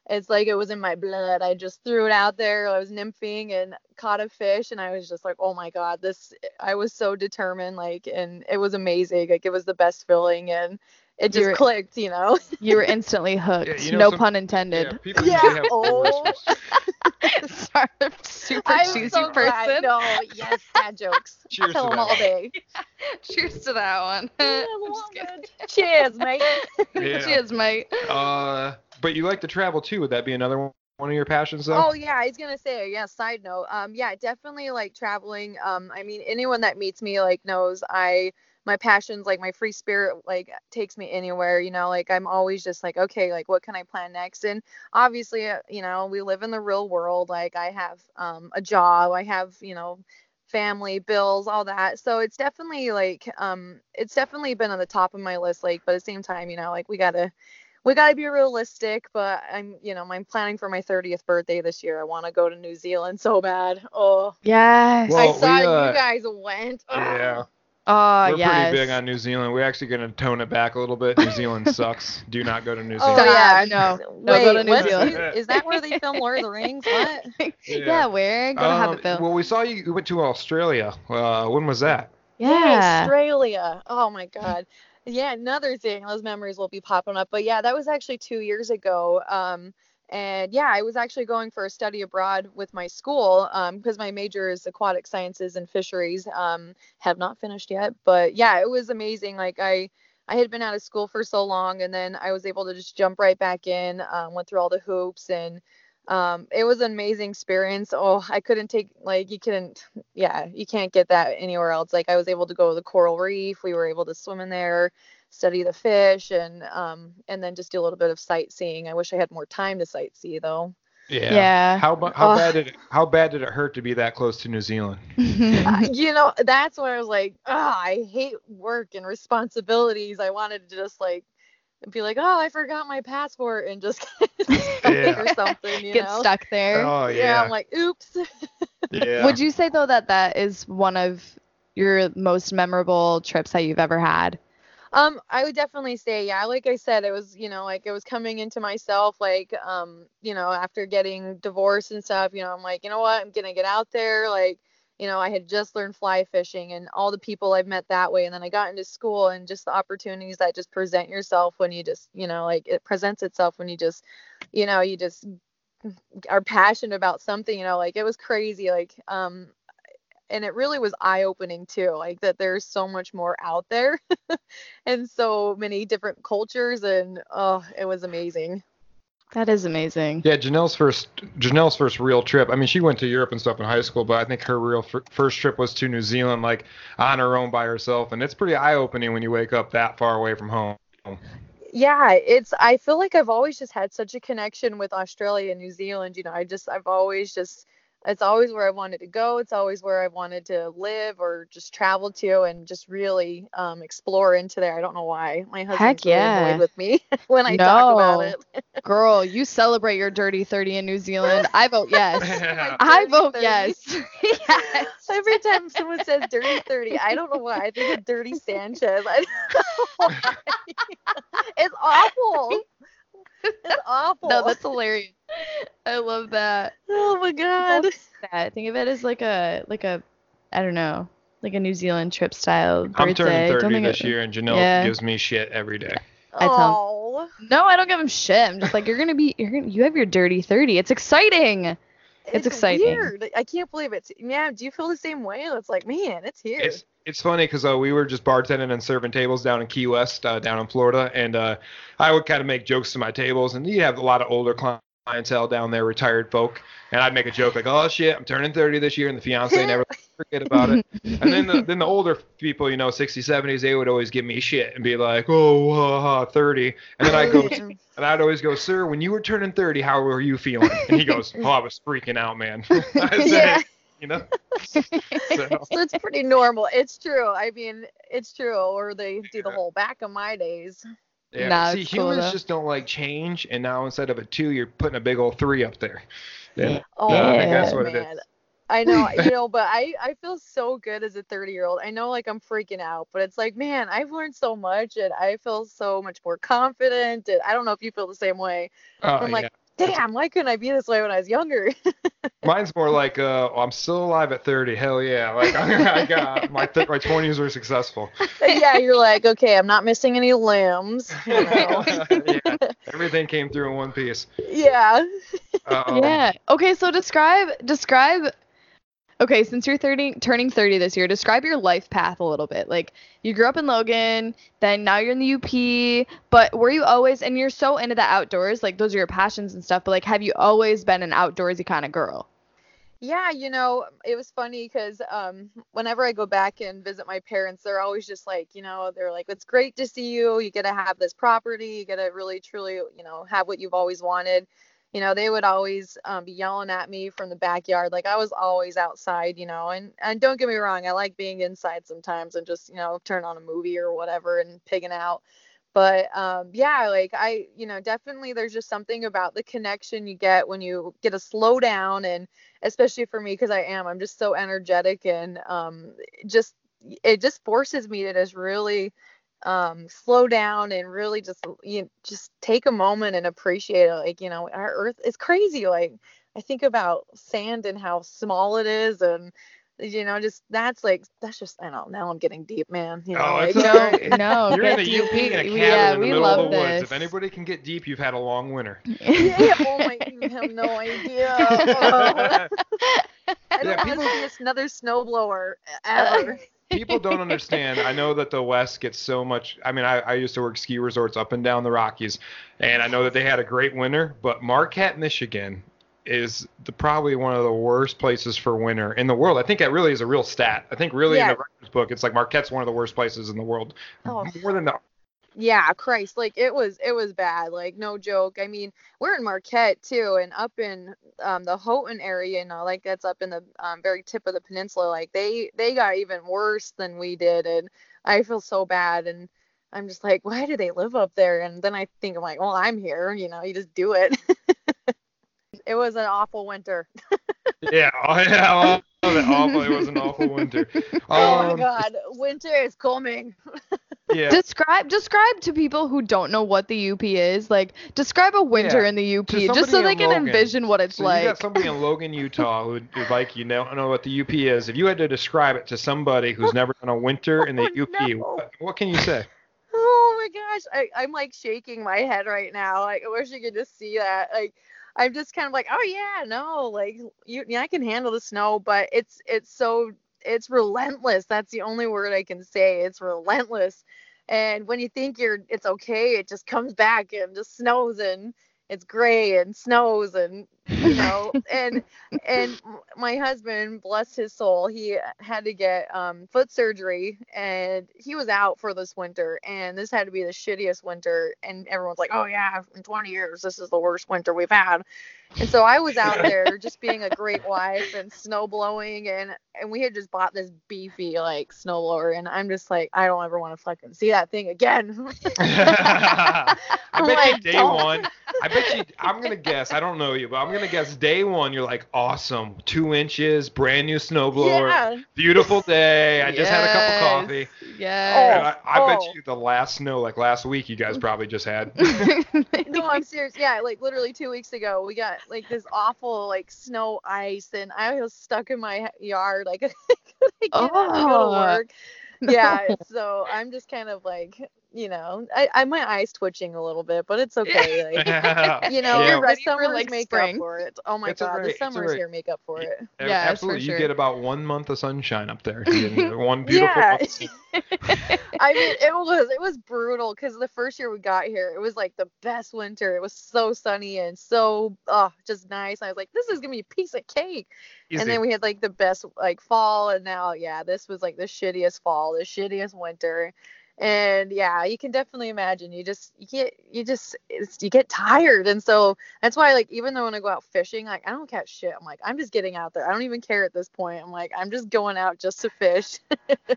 it's like it was in my blood. I just threw it out there. I was nymphing and caught a fish and I was just like, "Oh my god, this I was so determined like and it was amazing. Like it was the best feeling and it just You're- clicked, you know. You were instantly hooked. you know, no some- pun Yeah, intended. people Yeah, have oh. Sorry, I'm a super I'm cheesy so glad. person. No, yes, dad jokes. Cheers I'll tell to them that. all day. Cheers to that one. Yeah, I'm just kidding. good. Cheers, mate. Yeah. Cheers, mate. Uh, but you like to travel too. Would that be another one one of your passions though? Oh yeah, I was gonna say yeah. Side note, um, yeah, definitely like traveling. Um, I mean, anyone that meets me like knows I my passions like my free spirit like takes me anywhere. You know, like I'm always just like okay, like what can I plan next? And obviously, uh, you know, we live in the real world. Like I have um a job, I have you know family bills all that so it's definitely like um it's definitely been on the top of my list like but at the same time you know like we gotta we gotta be realistic, but I'm, you know, I'm planning for my 30th birthday this year. I want to go to New Zealand so bad. Oh, Yes. Well, I saw we, uh, you guys went. Ugh. yeah. Oh, We're yes. pretty big on New Zealand. We're actually going to tone it back a little bit. New Zealand sucks. Do not go to New Oh Zealand. Stop, yeah, no. No, Wait, go to New Zealand. New- is that where they film Lord of the Rings? What? yeah. where? Go to have Um, it filmed. Well, we saw you you went to Australia. Uh, when was that? yeah. Australia. Oh my God. Yeah, another thing. Those memories will be popping up. But yeah, that was actually two years ago. Um, and yeah, I was actually going for a study abroad with my school because my major is aquatic sciences and fisheries. Um, have not finished yet, but yeah, it was amazing. Like I, I had been out of school for so long, and then I was able to just jump right back in. Um, went through all the hoops, and um, it was an amazing experience. Oh, I couldn't take like you couldn't, yeah, you can't get that anywhere else. Like I was able to go to the coral reef. We were able to swim in there, study the fish, and um, and then just do a little bit of sightseeing. I wish I had more time to sightsee though. Yeah. Yeah. How how Ugh. bad did it, how bad did it hurt to be that close to New Zealand? Uh, you know, that's when I was like, oh, I hate work and responsibilities. I wanted to just like be like, oh, I forgot my passport and just Yeah. or something. You Get know? stuck there. Oh Yeah, yeah. I'm like, oops. yeah. Would you say though that that is one of your most memorable trips that you've ever had? Um, I would definitely say, yeah, like I said, it was, you know, like it was coming into myself, like, um, you know, after getting divorced and stuff, you know, I'm like, you know what, I'm gonna get out there, like, you know, I had just learned fly fishing and all the people I've met that way, and then I got into school and just the opportunities that just present yourself when you just, you know, like it presents itself when you just, you know, you just are passionate about something, you know, like it was crazy, like, um, and it really was eye opening too, like that there's so much more out there and so many different cultures and oh it was amazing That is amazing. Yeah, Janelle's first Janelle's first real trip. I mean, she went to Europe and stuff in high school, but I think her real fir- first trip was to New Zealand, like on her own by herself, and it's pretty eye opening when you wake up that far away from home. yeah it's i feel like i've always just had such a connection with australia and new zealand you know i just i've always just it's always where i wanted to go it's always where i wanted to live or just travel to and just really um, explore into there i don't know why my husband's Heck really yeah. annoyed with me when i talk about No. it Girl, you celebrate your dirty 30 in New Zealand. I vote yes. I vote 30. yes. yes. Every time someone says dirty 30, I don't know why. I think of dirty Sanchez. I don't know why. it's awful. It's awful. No, that's hilarious. I love that. oh my god. That. Think of it as like a like a I don't know, like a New Zealand trip style birthday. I'm birthday. turning Don't 30 this it- year, and Janelle Yeah. gives me shit every day. I tell- Oh. No. No, I don't give him shit. I'm just like you're gonna be you're gonna you have your dirty thirty. It's exciting. It's exciting. Weird. I can't believe it. Yeah, do you feel the same way? It's like, man, it's here. It's it's funny because uh, we were just bartending and serving tables down in Key West, uh, down in Florida, and uh, I would kind of make jokes to my tables, and you have a lot of older clientele down there, retired folk, and I'd make a joke like, "Oh shit, I'm turning 30 this year," and the fiance never forget about it. And then the then the older people, you know, 60s, 70s, they would always give me shit and be like, "Oh, uh, 30," and then I go. And I'd always go, sir, when you were turning 30, how were you feeling? And he goes, oh, I was freaking out, man. I said, Yeah. You know? So, So it's pretty normal. It's true. I mean, it's true. Or they do the whole back of my days. yeah. Nah, See, it's cool, humans just don't like change, and now instead of a two, you're putting a big old three up there. Yeah. Oh Yeah, I think that's man. it is. I know, you know, but I I feel so good as a 30 year old. I know like I'm freaking out, but it's like, man, I've learned so much and I feel so much more confident. And I don't know if you feel the same way. Oh, I'm like, yeah. Damn, why couldn't I be this way when I was younger? Mine's more like, uh, I'm still alive at 30. Hell yeah. Like, I got my, th- my 20s were successful. yeah, you're like, okay, I'm not missing any limbs. You know? yeah. Everything came through in one piece. yeah. Um, yeah. Okay, so describe describe Okay, since you're 30 turning 30 this year, describe your life path a little bit. Like you grew up in Logan, then now you're in the UP, but were you always and you're so into the outdoors, like those are your passions and stuff, but like have you always been an outdoorsy kind of girl? Yeah, you know, it was funny because um, whenever I go back and visit my parents, they're always just like, you know, they're like, it's great to see you. You get to have this property. You get to really, truly, you know, have what you've always wanted. You know, they would always um, be yelling at me from the backyard. Like I was always outside, you know, and, and don't get me wrong, I like being inside sometimes and just, you know, turn on a movie or whatever and pigging out. But um, yeah, like I, you know, definitely there's just something about the connection you get when you get to slow down and especially for me because I am I'm just so energetic and um just it just forces me to just really um slow down and really just you know, just take a moment and appreciate it. Like you know our earth is crazy. Like I think about sand and how small it is and you know just that's like that's just I don't know now I'm getting deep man you know Oh, like, it's No, no. You're in get the UP in a cabin yeah, in the we middle of the this. woods. If anybody can get deep, you've had a long winter. yeah, oh my you have no idea Oh. I don't Yeah, want people- to see another snowblower uh, ever People don't understand. I know that the West gets so much. I mean, I, I used to work ski resorts up and down the Rockies, and I know that they had a great winter. But Marquette, Michigan, is the, probably one of the worst places for winter in the world. I think that really is a real stat. I think really in the records book, it's like Marquette's one of the worst places in the world. Oh. More than the Yeah, Christ, like it was it was bad, like no joke. I mean, we're in Marquette too, and up in um, the Houghton area, you know, like that's up in the um, very tip of the peninsula. Like they they got even worse than we did, and I feel so bad. And I'm just like, why do they live up there? And then I think I'm like, well, I'm here, you know, you just do it. it was an awful winter. yeah, oh, yeah, I love it. awful. It was an awful winter. oh my Um, God, winter is coming. Yeah. Describe describe to people who don't know what the UP is. Like describe a winter Yeah, in the UP, just so they can Logan. envision what it's So like. you got somebody in Logan, Utah, who who, like you don't know what the UP is. If you had to describe it to somebody who's never done a winter in the Oh, UP, no. what, what can you say? Oh my gosh, I, I'm like shaking my head right now. Like I wish you could just see that. Like I'm just kind of like, oh yeah, no, like you, yeah, I can handle the snow, but it's it's so it's relentless. That's the only word I can say. It's relentless. And when you think you're it's okay, it just comes back and just snows and it's gray and snows and you know and and my husband bless his soul he had to get um, foot surgery and he was out for this winter and this had to be the shittiest winter and everyone's like oh yeah in 20 years this is the worst winter we've had and so i was out there just being a great wife and snow blowing and and we had just bought this beefy like snow blower and i'm just like i don't ever want to fucking see that thing again I bet like, you day don't. one. I bet you. I'm gonna guess. I don't know you, but I'm gonna guess day one. You're like awesome, two inches, brand new snowblower, yeah beautiful day. I just had a cup of coffee. Yeah. And I, I bet oh. you the last snow, like last week, you guys probably just had. no, I'm serious. Yeah, like literally two weeks ago, we got like this awful like snow ice, and I was stuck in my yard. Like, I couldn't get out to go to Oh. work. Yeah, so I'm just kind of like, you know, I, I my eyes twitching a little bit, but it's okay. Like, you know, Yeah. the Ready summers like, make spring. up for it. Oh my It's god, alright, the summers alright. here make up for it. Yeah, Yes, for absolutely. You get about one month of sunshine up there. One beautiful Yeah. month. I mean, it was it was brutal because the first year we got here, it was like the best winter. It was so sunny and so oh, just nice. And I was like, this is gonna be a piece of cake. Easy. And then we had like the best like fall, and now yeah, this was like the shittiest fall, the shittiest winter. And yeah, you can definitely imagine. You just you get you just you get tired, and so that's why like even though when I go out fishing, like I don't catch shit. I'm like I'm just getting out there. I don't even care at this point. I'm like I'm just going out just to fish.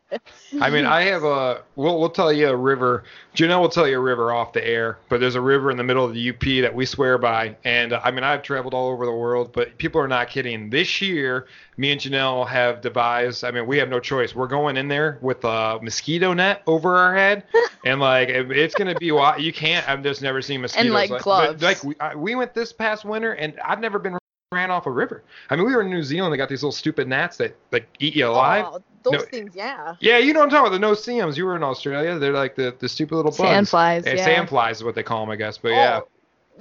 I mean, I have a. We'll we'll tell you a river. Janelle will tell you a river off the air, but there's a river in the middle of the UP that we swear by. And uh, I mean, I've traveled all over the world, but people are not kidding. This year, me and Janelle have devised. I mean, we have no choice. We're going in there with a mosquito net over our head, and like it's gonna be. wild. You can't. I've just never seen mosquitoes. like, but, gloves. Like we, I, we went this past winter, and I've never been ran off a river. I mean, we were in New Zealand. They got these little stupid gnats that like eat you alive. Oh, those No. things, yeah. Yeah, you know what I'm talking about. The no-see-ums. You were in Australia. They're like the, the stupid little bugs. Sandflies, yeah. Sandflies is what they call them, I guess. But yeah. Oh,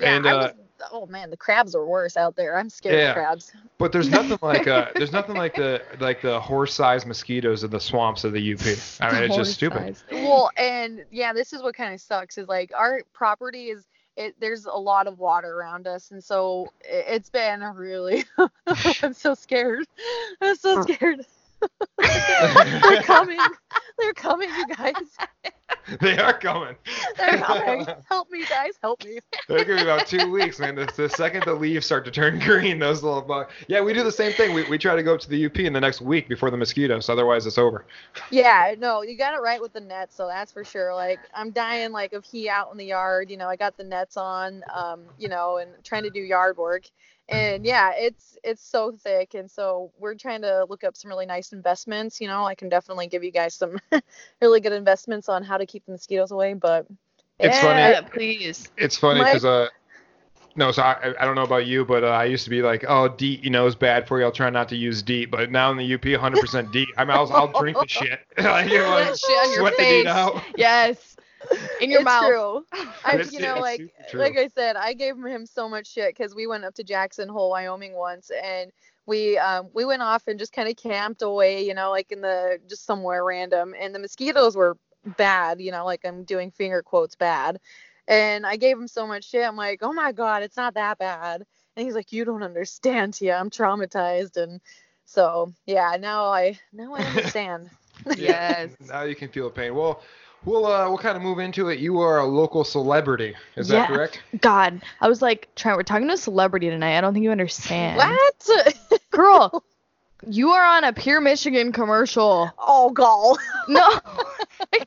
yeah, And, I uh, was, oh man, the crabs are worse out there. I'm scared Yeah. of crabs. But there's nothing like uh there's nothing like the like the horse-sized mosquitoes in the swamps of the UP. I mean, it's just stupid. Horse Well, and yeah, this is what kind of sucks is like our property is it there's a lot of water around us and so it, it's been really I'm so scared. I'm so scared. They're coming. They're coming, you guys. they are coming. They're coming. Help me, guys. Help me. They're gonna be about two weeks, man. The, the second the leaves start to turn green, those little bugs. Yeah, we do the same thing. We, we try to go up to the UP in the next week before the mosquitoes. Otherwise, it's over. Yeah, no, you got it right with the nets, so that's for sure. Like I'm dying like of heat out in the yard, you know, I got the nets on, um, you know, and trying to do yard work. And yeah, it's it's so thick and so we're trying to look up some really nice investments, you know. I can definitely give you guys some really good investments on how to keep the mosquitoes away, but It's funny. Yeah, please. It's funny My- because uh, no, so I, I don't know about you, but uh, I used to be like, oh, DEET, you know, is bad for you. I'll try not to use DEET. But now in the UP, 100% DEET. I mean, I'll, I'll drink the shit. like, you know, like, shit on your sweat the face. DEET out. Yes. In your it's mouth. true. I, It's- you know, like true. like I said, I gave him so much shit because we went up to Jackson Hole, Wyoming once, and we um we went off and just kind of camped away, you know, like in the just somewhere random, and the mosquitoes were bad, you know, like I'm doing finger quotes bad, and I gave him so much shit. I'm like, oh my god, it's not that bad, and he's like, you don't understand, Tia, I'm traumatized, and so yeah, now I now I understand. Yes. Now you can feel the pain. Well, we'll uh, we'll kind of move into it. You are a local celebrity. Is that Yeah. correct? God, I was like, Trent, we're talking to a celebrity tonight. I don't think you understand. what? Girl, you are on a Pure Michigan commercial. oh, gall. No.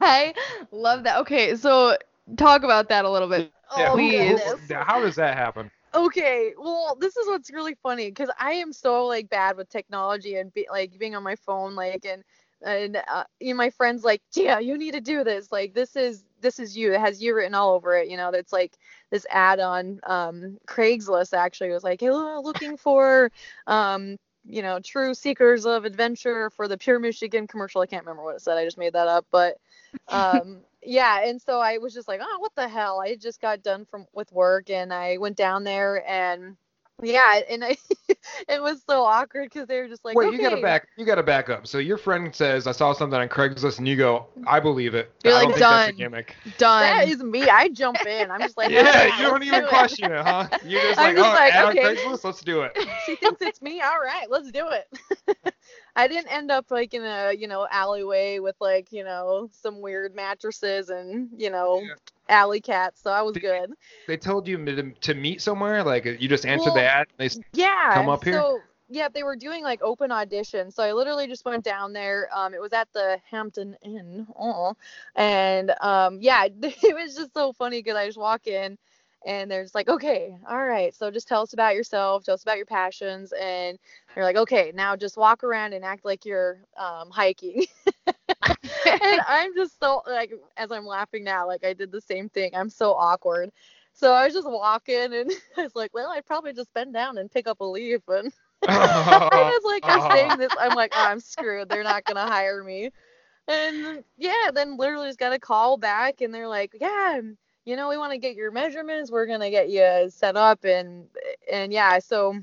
I love that. Okay, so talk about that a little bit. Oh, please. goodness. How does that happen? Okay, well, this is what's really funny because I am so like bad with technology and be, like being on my phone, like and and uh, you know, my friends like, yeah, you need to do this. Like this is this is you. It has you written all over it. You know, that's like this ad on um, Craigslist actually was like, hello, looking for um, you know, true seekers of adventure for the Pure Michigan commercial. I can't remember what it said. I just made that up, but um yeah and so i was just like oh what the hell i just got done from with work and i went down there and yeah and i it was so awkward because they were just like Wait, okay. you gotta back. You gotta back up. So your friend says, "I saw something on Craigslist," and you go, "I believe it." You're I like, don't think that's a "Done." gimmick. Done. that is me i jump in i'm just like Yeah, "Okay, you don't even do question it, huh? You're just I'm like, just "Oh, like, ad on. Craigslist, let's do it." she thinks it's me all right let's do it i didn't end up like in a you know alleyway with like you know some weird mattresses and you know Yeah. alley cats so i was Did- good They told you to, to meet somewhere. Like you just answered Well, the ad. They yeah come up here? so yeah they were doing like open auditions so i literally just went down there um it was at the hampton inn oh and um yeah it was just so funny because i just walk in and they're just like okay all right so just tell us about yourself tell us about your passions and they're like okay now just walk around and act like you're um hiking and i'm just so like as i'm laughing now like i did the same thing i'm so awkward so I was just walking and I was like, well, I'd probably just bend down and pick up a leaf. And I was like, I'm saying this. I'm like, oh, I'm screwed. They're not going to hire me. and yeah, then literally just got a call back, and they're like, yeah, you know, we want to get your measurements. We're gonna get you set up, and and yeah, so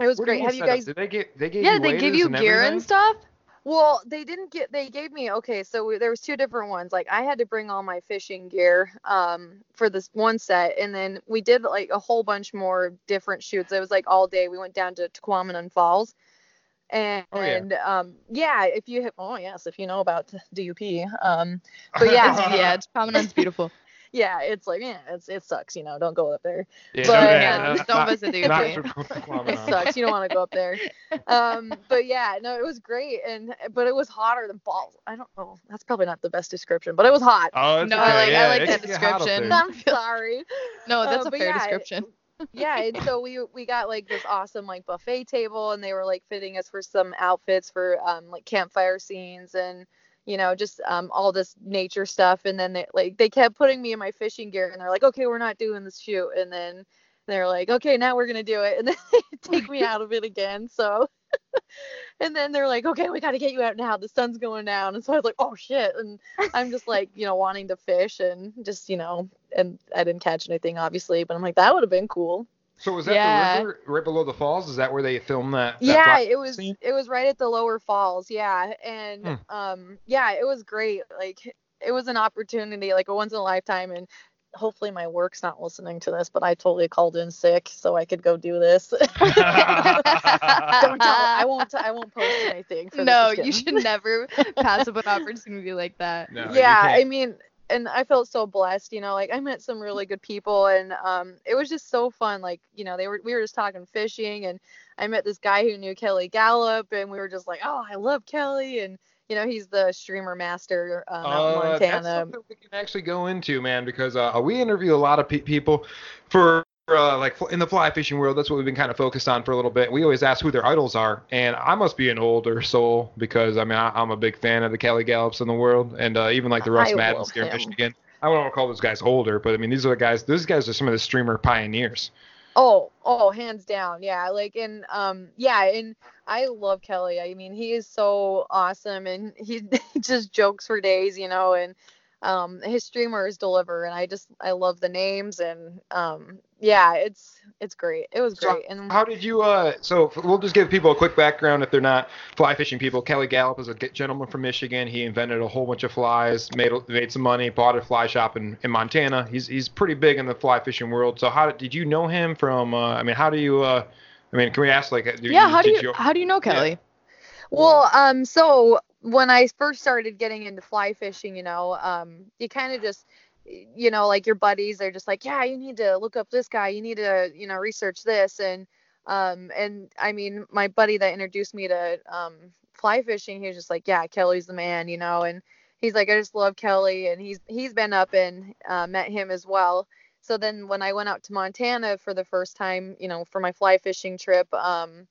it was What great. mean Have you set up? guys? Did they get? They gave Yeah, you they give you and gear everything? and stuff. Well, they didn't get. They gave me okay. So we, there was two different ones. Like I had to bring all my fishing gear um for this one set, and then we did like a whole bunch more different shoots. It was like all day. We went down to Tahquamenon Falls, and, Oh, yeah. um yeah, if you have, oh yes, if you know about DUP, um, but yeah, yeah, it's Promenad's beautiful. Yeah, it's like yeah, it's it sucks. You know, don't go up there. Yeah, But- no, Yeah, no, don't not- visit the not UK. it sucks. You don't want to go up there. Um, but yeah, no, it was great, and but it was hotter than balls. I don't know. That's probably not the best description, but it was hot. Oh, No, okay. I like- I yeah, like it that hot up description. there. I'm sorry. No, that's Uh, a fair yeah, description. Yeah, and so we we got like this awesome like buffet table, and they were like fitting us for some outfits for um like campfire scenes and you know just um all this nature stuff. And then they like they kept putting me in my fishing gear, and they're like, okay, we're not doing this shoot, and then they're like, okay, now we're gonna do it, and then they take me out of it again. So. And then they're like, okay, we got to get you out now. The sun's going down. And so I was like, oh shit. And I'm just like, you know, wanting to fish and just, you know, and I didn't catch anything, obviously. But I'm like, that would have been cool. So was that Yeah. the river right below the falls? Is that where they filmed that? that yeah it was scene? it was right at the lower falls yeah and Hmm. um yeah it was great like it was an opportunity like a once in a lifetime and hopefully my work's not listening to this but i totally called in sick so i could go do this don't tell i won't t- i won't post anything for No, just you should never pass up an opportunity like that. No, yeah i mean and i felt so blessed you know like i met some really good people and um it was just so fun like you know they were we were just talking fishing and i met this guy who knew kelly galloup and we were just like oh i love kelly and you know he's the streamer master um, out in Uh, That's montana. something we can actually go into, man, because uh, we interview a lot of pe- people for uh, like in the fly fishing world. That's what we've been kind of focused on for a little bit. We always ask who their idols are, and I must be an older soul because I mean I, I'm a big fan of the Kelly Galloups in the world, and uh, even like the Russ I Maddins here in. Michigan. I don't want to call those guys older, but I mean these are the guys. These guys are some of the streamer pioneers. Oh, oh, hands down. Yeah, like and um yeah, and I love Kelly. I mean, he is so awesome and he, he just jokes for days, you know, and um his streamers deliver and I just I love the names and um yeah, it's it's great. It was So great. And How did you? Uh, so we'll just give people a quick background if they're not fly fishing people. Kelly Galloup is a gentleman from Michigan. He invented a whole bunch of flies, made made some money, bought a fly shop in, in Montana. He's he's pretty big in the fly fishing world. So how did, you know him from? Uh, I mean, how do you? Uh, I mean, can we ask like? do Yeah, how do did you how do you know Kelly? Well, um, so when I first started getting into fly fishing, you know, um, you kind of just, you know, like your buddies they're just like, yeah, you need to look up this guy, you need to, you know, research this, and, um, and I mean, my buddy that introduced me to, um, fly fishing, he was just like, yeah, Kelly's the man, you know, and he's like, I just love Kelly, and he's he's been up and uh, met him as well. So then when I went out to Montana for the first time, you know, for my fly fishing trip, um,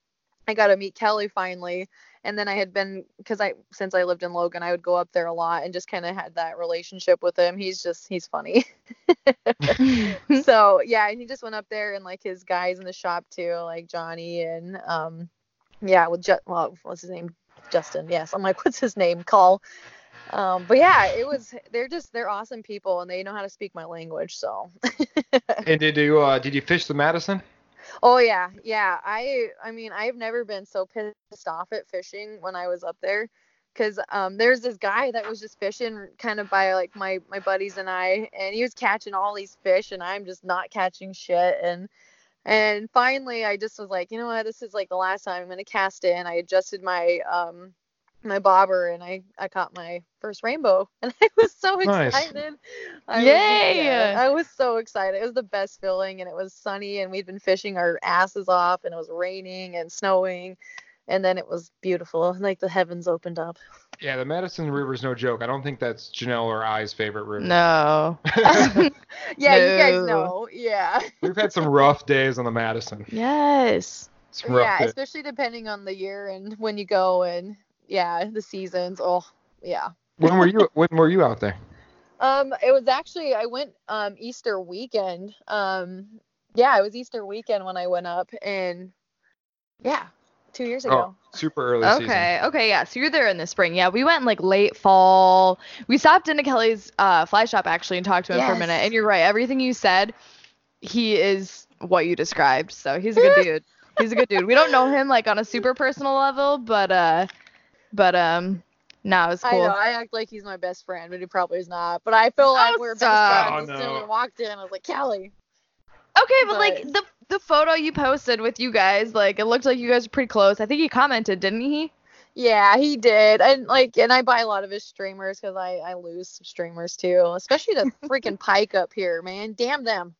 I got to meet Kelly finally and then I had been because I since I lived in Logan, I would go up there a lot and just kind of had that relationship with him. He's just he's funny. so yeah, and he just went up there and like his guys in the shop too, like Johnny and um yeah, with Ju- well, what's his name? Justin. Yes, I'm like, what's his name? Call. Um, but yeah, it was they're just they're awesome people and they know how to speak my language. So And did you uh, did you fish the Madison? Oh yeah, yeah. I I mean, I've never been so pissed off at fishing when I was up there cuz um there's this guy that was just fishing kind of by like my my buddies and I and he was catching all these fish and I'm just not catching shit and and finally I just was like, you know what? This is like the last time I'm to cast and I adjusted my um my bobber and I I caught my first rainbow and I was so Nice. excited. I was- yeah, I was so excited. It was the best feeling and it was sunny and we'd been fishing our asses off and it was raining and snowing and then it was beautiful. Like the heavens opened up. Yeah, the Madison River is no joke. I don't think that's Janelle or I's favorite river. no. yeah, you guys know. Yeah. We've had some rough days on the Madison. Yes. Yeah, days. especially depending on the year and when you go and yeah, the seasons. Oh, yeah. When were you when were you out there? Um, it was actually I went um Easter weekend. Um, yeah, it was Easter weekend when I went up, and yeah, two years ago. Oh, super early season. Okay, okay, yeah. So you're there in the spring. Yeah, we went like late fall. We stopped into Kelly's uh, fly shop actually and talked to him for a minute. And you're right. Everything you said, he is what you described. So he's a good dude. He's a good dude. We don't know him like on a super personal level, but uh, but um, no, it's I cool. know. I act like he's my best friend, but he probably is not. But I feel like Oh, we're stop. best friends. Oh, As soon as no. I walked in, I was like, Kelly. Okay, but like the the photo you posted with you guys, like it looked like you guys were pretty close. I think he commented, didn't he? Yeah, he did. And like, and I buy a lot of his streamers because I I lose some streamers too, especially the freaking Pike up here, man. Damn them.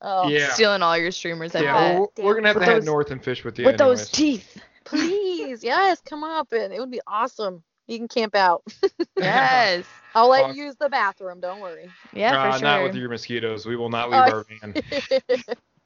Oh, Yeah. Stealing all your streamers, I Yeah, bet. well, we're, we're gonna have With to head north and fish with you. with those teeth. Please, yes, come up and it would be awesome. You can camp out. Yes. I'll let Awesome. you use the bathroom. Don't worry. Yeah, Uh, for sure. Not with your mosquitoes. We will not leave Oh, our van.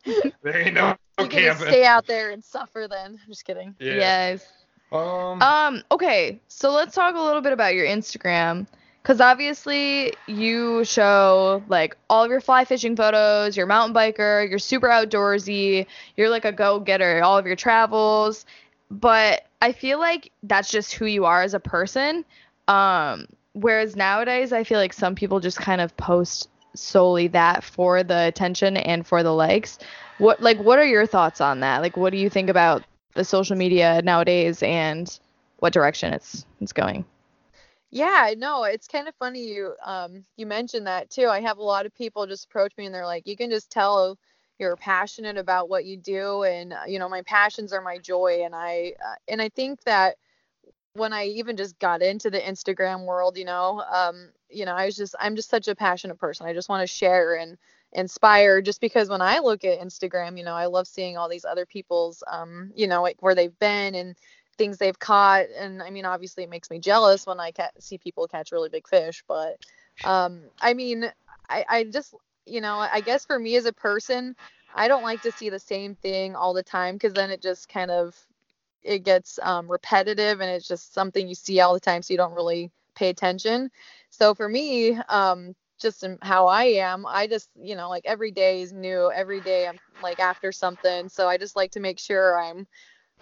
you There ain't no can just camping. stay out there and suffer then. I'm just kidding. Yeah. Yes. Um. Um, okay, so let's talk a little bit about your Instagram. Because obviously, you show like all of your fly fishing photos, you're a mountain biker, you're super outdoorsy, you're like a go getter, all of your travels. But I feel like that's just who you are as a person. Um, whereas nowadays, I feel like some people just kind of post solely that for the attention and for the likes. What like what are your thoughts on that? Like what do you think about the social media nowadays and what direction it's it's going? Yeah, no, it's kind of funny you um you mentioned that too. I have a lot of people just approach me and they're like, you can just tell you're passionate about what you do, and uh, you know my passions are my joy, and I uh, and I think that when I even just got into the Instagram world, you know, um, you know, I was just I'm just such a passionate person. I just want to share and inspire just because when I look at Instagram, you know, I love seeing all these other people's um, you know, like where they've been and things they've caught and I mean obviously it makes me jealous when I ca- see people catch really big fish, but um I mean I I just you know, I guess for me as a person, I don't like to see the same thing all the time because then it just kind of it gets um, repetitive and it's just something you see all the time so you don't really pay attention. So for me um, just how i am i just you know like every day is new every day i'm like after something so i just like to make sure i'm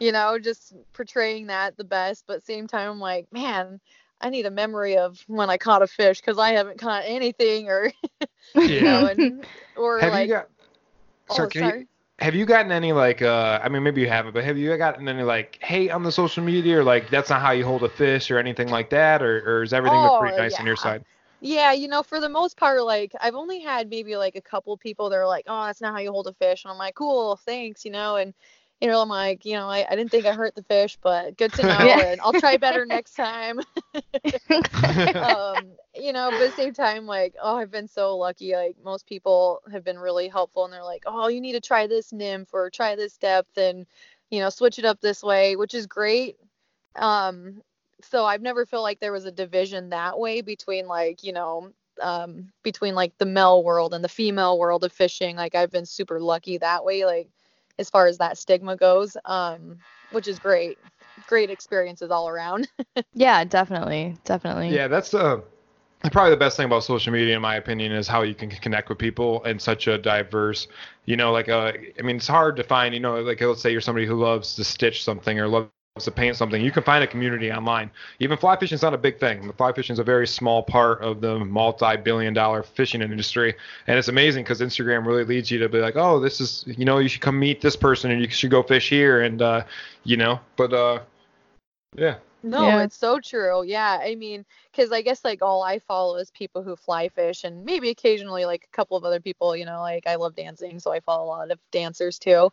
you know just portraying that the best but same time i'm like man i need a memory of when i caught a fish because i haven't caught anything or you know and, or have like you got? oh, you- have you gotten any like? uh I mean, maybe you haven't, but have you gotten any like hate on the social media or like that's not how you hold a fish or anything like that, or or is everything Oh, pretty nice on your side? Yeah, you know, for the most part, like I've only had maybe like a couple people that are like, "Oh, that's not how you hold a fish," and I'm like, "Cool, thanks," you know, and you know, I'm like, you know, I, I didn't think I hurt the fish, but good to know, Yeah. and I'll try better next time. um, you know, but at the same time, like, oh, I've been so lucky. Like most people have been really helpful, and they're like, "Oh, you need to try this nymph or try this depth, and you know, switch it up this way," which is great. Um, so I've never felt like there was a division that way between like, you know, um, between like the male world and the female world of fishing. Like I've been super lucky that way, like as far as that stigma goes, um, which is great. Great experiences all around. yeah, definitely, definitely. Yeah, that's uh, probably the best thing about social media, in my opinion, is how you can connect with people in such a diverse, you know, like uh, I mean, it's hard to find, you know, like let's say you're somebody who loves to stitch something or loves to paint something, you can find a community online. Even fly fishing is not a big thing. The fly fishing is a very small part of the multi-billion-dollar fishing industry, and it's amazing because Instagram really leads you to be like, oh, this is, you know, you should come meet this person and you should go fish here, and uh, you know, but uh, yeah. No, Yeah. it's so true. Yeah, I mean, because I guess like all I follow is people who fly fish, and maybe occasionally like a couple of other people. You know, like I love dancing, so I follow a lot of dancers too.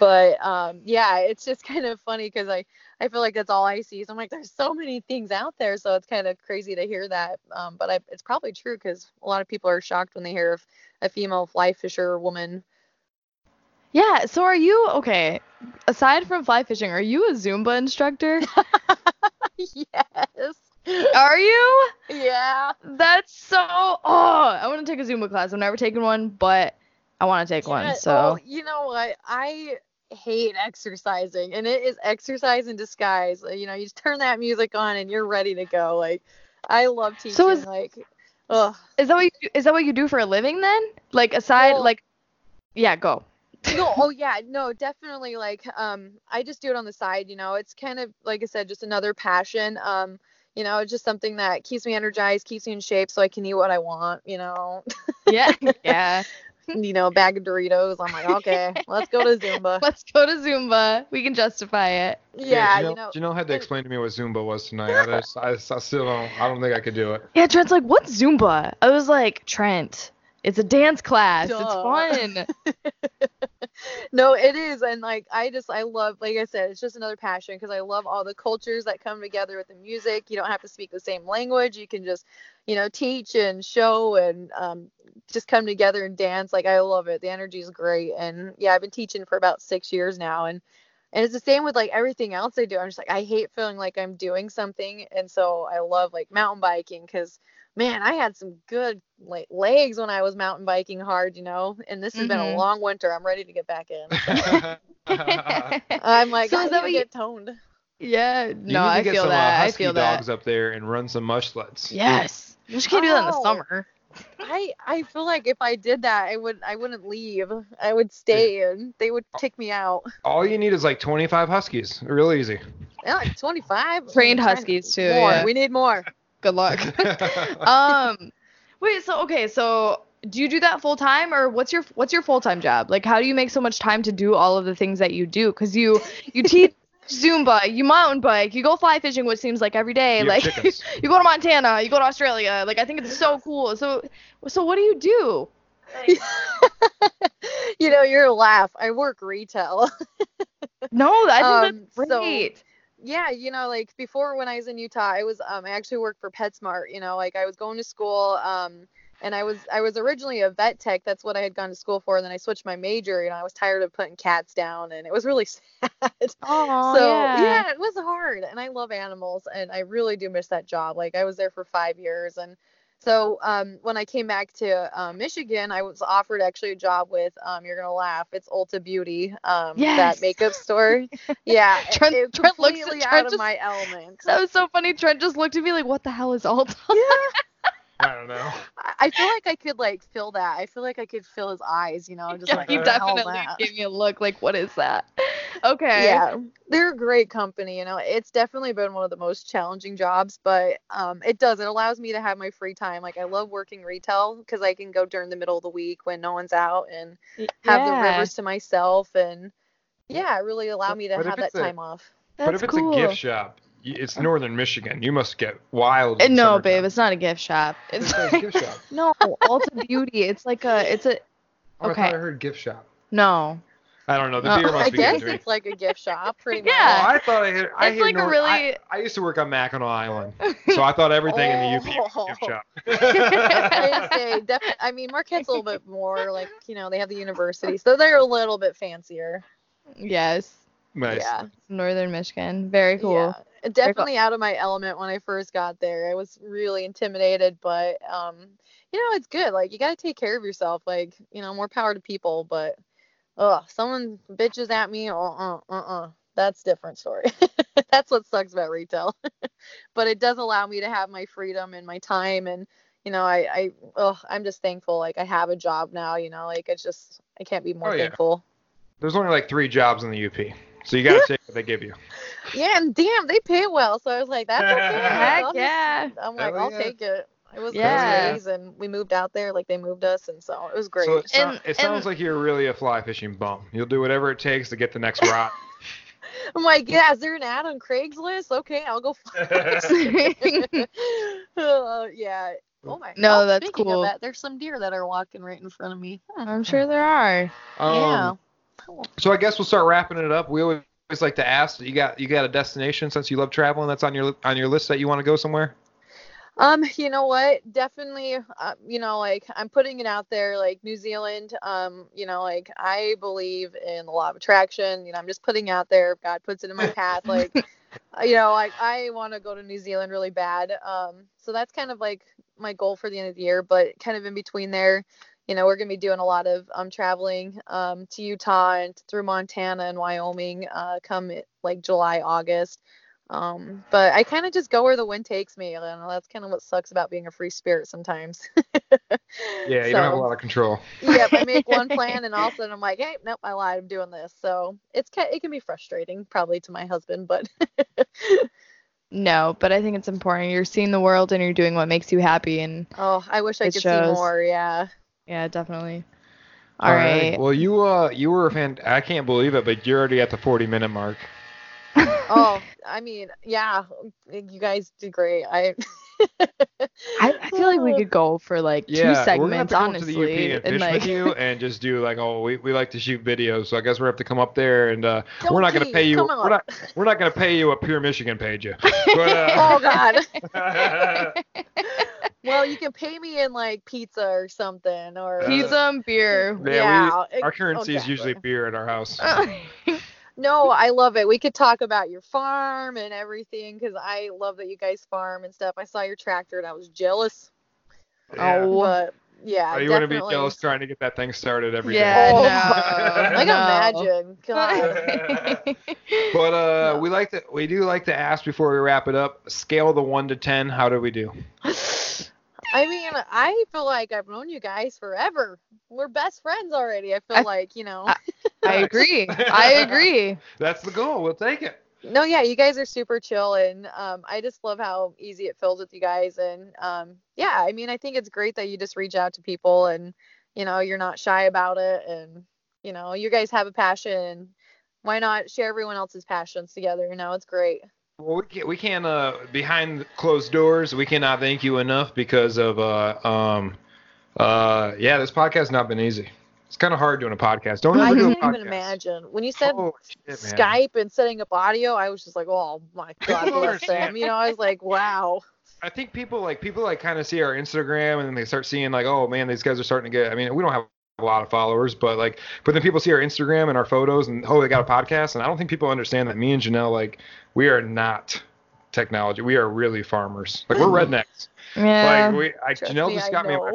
But um, yeah, it's just kind of funny because I I feel like that's all I see. So I'm like, there's so many things out there, so it's kind of crazy to hear that. Um, but I, it's probably true because a lot of people are shocked when they hear of a female fly fisher woman. Yeah, so are you okay? Aside from fly fishing, are you a Zumba instructor? yes. are you? Yeah. That's so oh, I want to take a Zumba class. I've never taken one, but I want to take Yeah, one. So well, you know what? I hate exercising, and it is exercise in disguise. You know, you just turn that music on, and you're ready to go. Like, I love teaching. So is- like, ugh. is that what you, is that what you do for a living then? Like aside Well- like yeah, go. no, oh yeah, no, definitely. Like, um, I just do it on the side. You know, it's kind of like I said, just another passion. Um, you know, it's just something that keeps me energized, keeps me in shape, so I can eat what I want. You know, Yeah. Yeah. you know, a bag of Doritos. I'm like, okay, let's go to Zumba. Let's go to Zumba. We can justify it. Yeah, Janelle, you know. Janelle had to explain to me what Zumba was tonight. I, just, I, I still don't. I don't think I could do it. Yeah, Trent's like, what's Zumba? I was like, Trent, it's a dance class. Duh. It's fun. no, it is, and like I just I love, like I said, it's just another passion because I love all the cultures that come together with the music. You don't have to speak the same language. You can just, you know, teach and show and um, just come together and dance. Like I love it. The energy is great, and yeah, I've been teaching for about six years now, and and it's the same with like everything else I do. I'm just like I hate feeling like I'm doing something, and so I love like mountain biking because man, I had some good like legs when I was mountain biking hard, you know. And this has been a Mhm. long winter. I'm ready to get back in. I'm like, So I is need that to what you- get toned. yeah, You no, need to I get feel some, uh, that. I husky feel that. dogs up there and run some mush sleds. Yes. You just can't do that in the Oh. summer. I I feel like if I did that, I would I wouldn't leave. I would stay and they would kick me out. All you need is like 25 huskies. Real easy. Yeah, like 25 Trained huskies, too, More. yeah. We need more. Good luck. um, wait. So okay. So do you do that full time, or what's your what's your full time job? Like, how do you make so much time to do all of the things that you do? Because you you teach Zumba, you mountain bike, you go fly fishing, which seems like every day. You have like you go to Montana, you go to Australia. Like I think it's so cool. So so what do you do? you know, you're a laugh. I work retail. No, I think Um, that's so- great. yeah, you know, like before when I was in Utah, I was um I actually worked for PetSmart, you know, like I was going to school um and I was I was originally a vet tech. That's what I had gone to school for. And then I switched my major, you know, I was tired of putting cats down and it was really sad. Oh so yeah. it was hard and I love animals and I really do miss that job. Like I was there for 5 years and so um, when I came back to uh, Michigan, I was offered actually a job with um, you're gonna laugh. It's Ulta Beauty, um, Yes. that makeup store. Yeah, it- Trent- it, Trent looks at- Trent out of just- my element. That was so funny. Trent just looked at me like, "What the hell is Alta?" yeah, I don't know. I- I feel like I could like feel that. I feel like I could feel his eyes. You know, just Yeah, like he what the hell definitely that? gave me a look like, "What is that?" Okay. Yeah, they're a great company. You know, it's definitely been one of the most challenging jobs, but um, it does. It allows me to have my free time. Like I love working retail because I can go during the middle of the week when no one's out and have the Yeah. rivers to myself and yeah, it really allow me to But have that it's a- time off. That's but if it's cool. a gift shop, y- it's northern Michigan. You must get wild. Uh, No, summertime. babe, it's not a gift shop. It's It says like, gift shop. no, Ulta Beauty. It's like a, it's a, Oh, I Okay. thought I heard gift shop. no. I don't know. The Uh, beer must I be guess good it's like a gift shop, pretty Yeah. Oh, much. I thought I heard. I It's hear like a really- I, I used to work on Mackinac Island, so I thought everything in the UP was a gift Oh. shop. I'd say definitely. I mean, Marquette's a little bit more like you know they have the university, so they're a little bit fancier. Yes. nice. Yeah. Northern Michigan. Very cool. Yeah, definitely out of my element when I first got there. I was really intimidated, but um, you know, it's good. Like you got to take care of yourself. Like you know, more power to people. But oh, someone bitches at me. Uh uh uh uh. That's a different story. That's what sucks about retail. but it does allow me to have my freedom and my time and you know i i oh i'm just thankful like i have a job now you know like it's just i can't be more Oh, yeah. thankful There's only like three jobs in the UP, so you gotta take what they give you. yeah and damn they pay well so i was like that's okay Heck I'll just- yeah. I'm like, Hell I'll yeah. take it. It was Yeah. yeah. and we moved out there like they moved us, and so it was great. So it, sou- And- it sounds and- like you're really a fly fishing bum. You'll do whatever it takes to get the next rod. I'm like, yeah, is there an ad on Craigslist? Okay, I'll go. Find it. uh, yeah. Oh my. God. No, oh, that's speaking cool. Of that, there's some deer that are walking right in front of me. Hmm. I'm sure there are. yeah. So I guess we'll start wrapping it up. We always like to ask, you got you got a destination since you love traveling that's on your on your list that you want to go somewhere? Um, you know what? Definitely, uh, you know, like I'm putting it out there, like New Zealand. Um, you know, like I believe in the law of attraction. You know, I'm just putting out there. God puts it in my path. Like, uh, you know, like I want to go to New Zealand really bad. Um, so that's kind of like my goal for the end of the year. But kind of in between there, you know, we're gonna be doing a lot of um traveling um to Utah and through Montana and Wyoming. Uh, come like July, August. Um, but I kind of just go where the wind takes me. And that's kind of what sucks about being a free spirit sometimes. Yeah, you don't have a lot of control. yep, I make one plan and all of a sudden I'm like, hey, nope, I lied. I'm doing this. So it's it can be frustrating, probably to my husband, but No, but I think it's important. You're seeing the world and you're doing what makes you happy, and oh, I wish I could shows. see more. Yeah. Yeah, definitely. All right. Well, you uh, you were a fan. I can't believe it, but you're already at the 40 minute mark. Oh, I mean, yeah, you guys did great. I. I, I feel like we could go for like two Yeah, we're gonna have segments, to come to the UP honestly, and and fish like with you, and just do like, oh, we, we like to shoot videos, so I guess we have to come up there, and uh, we're Don't gonna pay you. We're not we're not gonna pay you a Pure Michigan paid you. But, oh uh, God. Well, you can pay me in like pizza or something, or pizza and beer. Yeah, Yeah, we, our ex- currency is usually beer at our house. No, I love it. We could talk about your farm and everything because I love that you guys farm and stuff. I saw your tractor and I was jealous. Yeah. Oh. But yeah, Oh, you want to be definitely. jealous trying to get that thing started every day. Yeah, Oh, no, I no. can imagine. But uh, No. we like to we do like to ask before we wrap it up. Scale the one to ten. How do we do? I mean, I feel like I've known you guys forever. We're best friends already. I feel I- like, you know. I- I agree. I agree. That's the goal. We'll take it. No, yeah, you guys are super chill, and um, I just love how easy it feels with you guys. And um, yeah, I mean, I think it's great that you just reach out to people, and you know, you're not shy about it, and you know, you guys have a passion. Why not share everyone else's passions together? You know, it's great. Well, we can't, we can't uh, behind closed doors. We cannot thank you enough because of uh um uh yeah, this podcast has not been easy. It's kind of hard doing a podcast. Don't I ever do a can't podcast. even imagine when you said shit. Skype and setting up audio. I was just like, oh my God, People bless them. You know, I was like, wow. I think people like people like kind of see our Instagram and then they start seeing like, oh man, these guys are starting to get. I mean, we don't have a lot of followers, but like, but then people see our Instagram and our photos and oh, they got a podcast, and I don't think people understand that me and Janelle like we are not technology. We are really farmers. Like we're rednecks. Yeah. Like we, I, Janelle me, just I got me. My,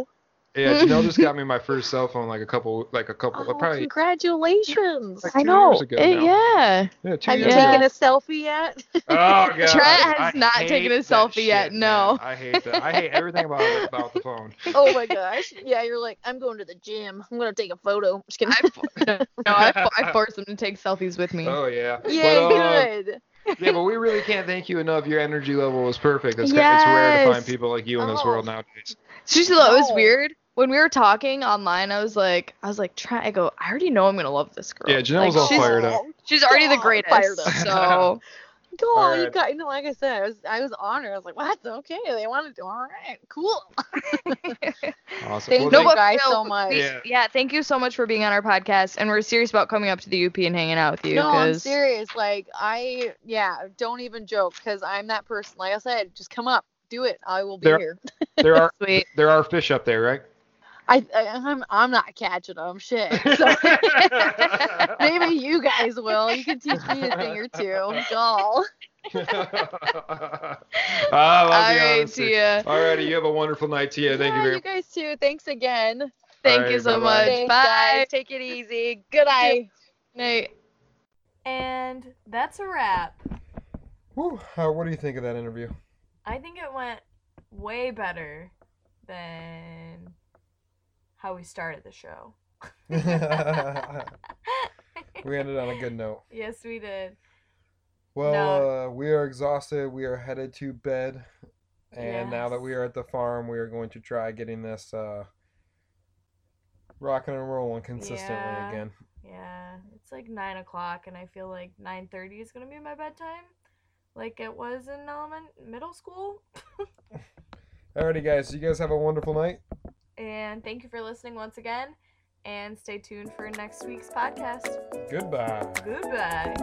yeah, Janelle just got me my first cell phone like a couple, like a couple, Oh, probably congratulations. like I know. years ago It- now. yeah. yeah, two Have you years Yeah. taken a selfie yet? Oh god. Trent has I not hate taken a that selfie yet, shit, no. man. I hate that. I hate everything about it, about the phone. oh my gosh. Yeah, you're like, I'm going to the gym. I'm gonna take a photo. Just kidding. I, no, no, I, I force them to take selfies with me. Oh yeah. Yeah, But, uh, good. Yeah, but we really can't thank you enough. Your energy level was perfect. It's, it's rare to find people like you in this Oh. world nowadays. Seriously, though, it was weird. When we were talking online, I was like, I was like, try. I go, I already know I'm gonna love this girl. Yeah, Janelle's like, all she's, fired up. She's already the greatest. fired up. So Go on, you Alright. got. You know, like I said, I was, I was honored. I was like, what? Okay, they wanted to. All right, cool. Awesome. Thank Well, you thank- guys no, so much. Yeah. yeah. thank you so much for being on our podcast, and we're serious about coming up to the UP and hanging out with you. No, I'm serious. Like I, yeah, don't even joke because I'm that person. Like I said, just come up, do it. I will be There- here. there are Sweet. there are fish up there, right? I, I, I'm, I'm not catching them. Shit. So maybe you guys will. You can teach me a thing or two. Y'all. I love All the right, honesty. Tia. Alrighty, you have a wonderful night, Tia. Thank you yeah, very you guys too. Thanks again. Thank All you so bye-bye. much. Thanks, Bye. guys. Take it easy. Good night. Night. And that's a wrap. Whew, uh, what do you think of that interview? I think it went way better than how we started the show. we ended on a good note. yes, we did. Well, No. uh, we are exhausted. We are headed to bed. And now that we are at the farm, we are going to try getting this uh, rocking and rolling consistently Yeah. again. Yeah, it's like nine o'clock, and I feel like nine thirty is gonna be my bedtime, like it was in element middle school. Alrighty, guys. You guys have a wonderful night. And thank you for listening once again. And stay tuned for next week's podcast. Goodbye. Goodbye.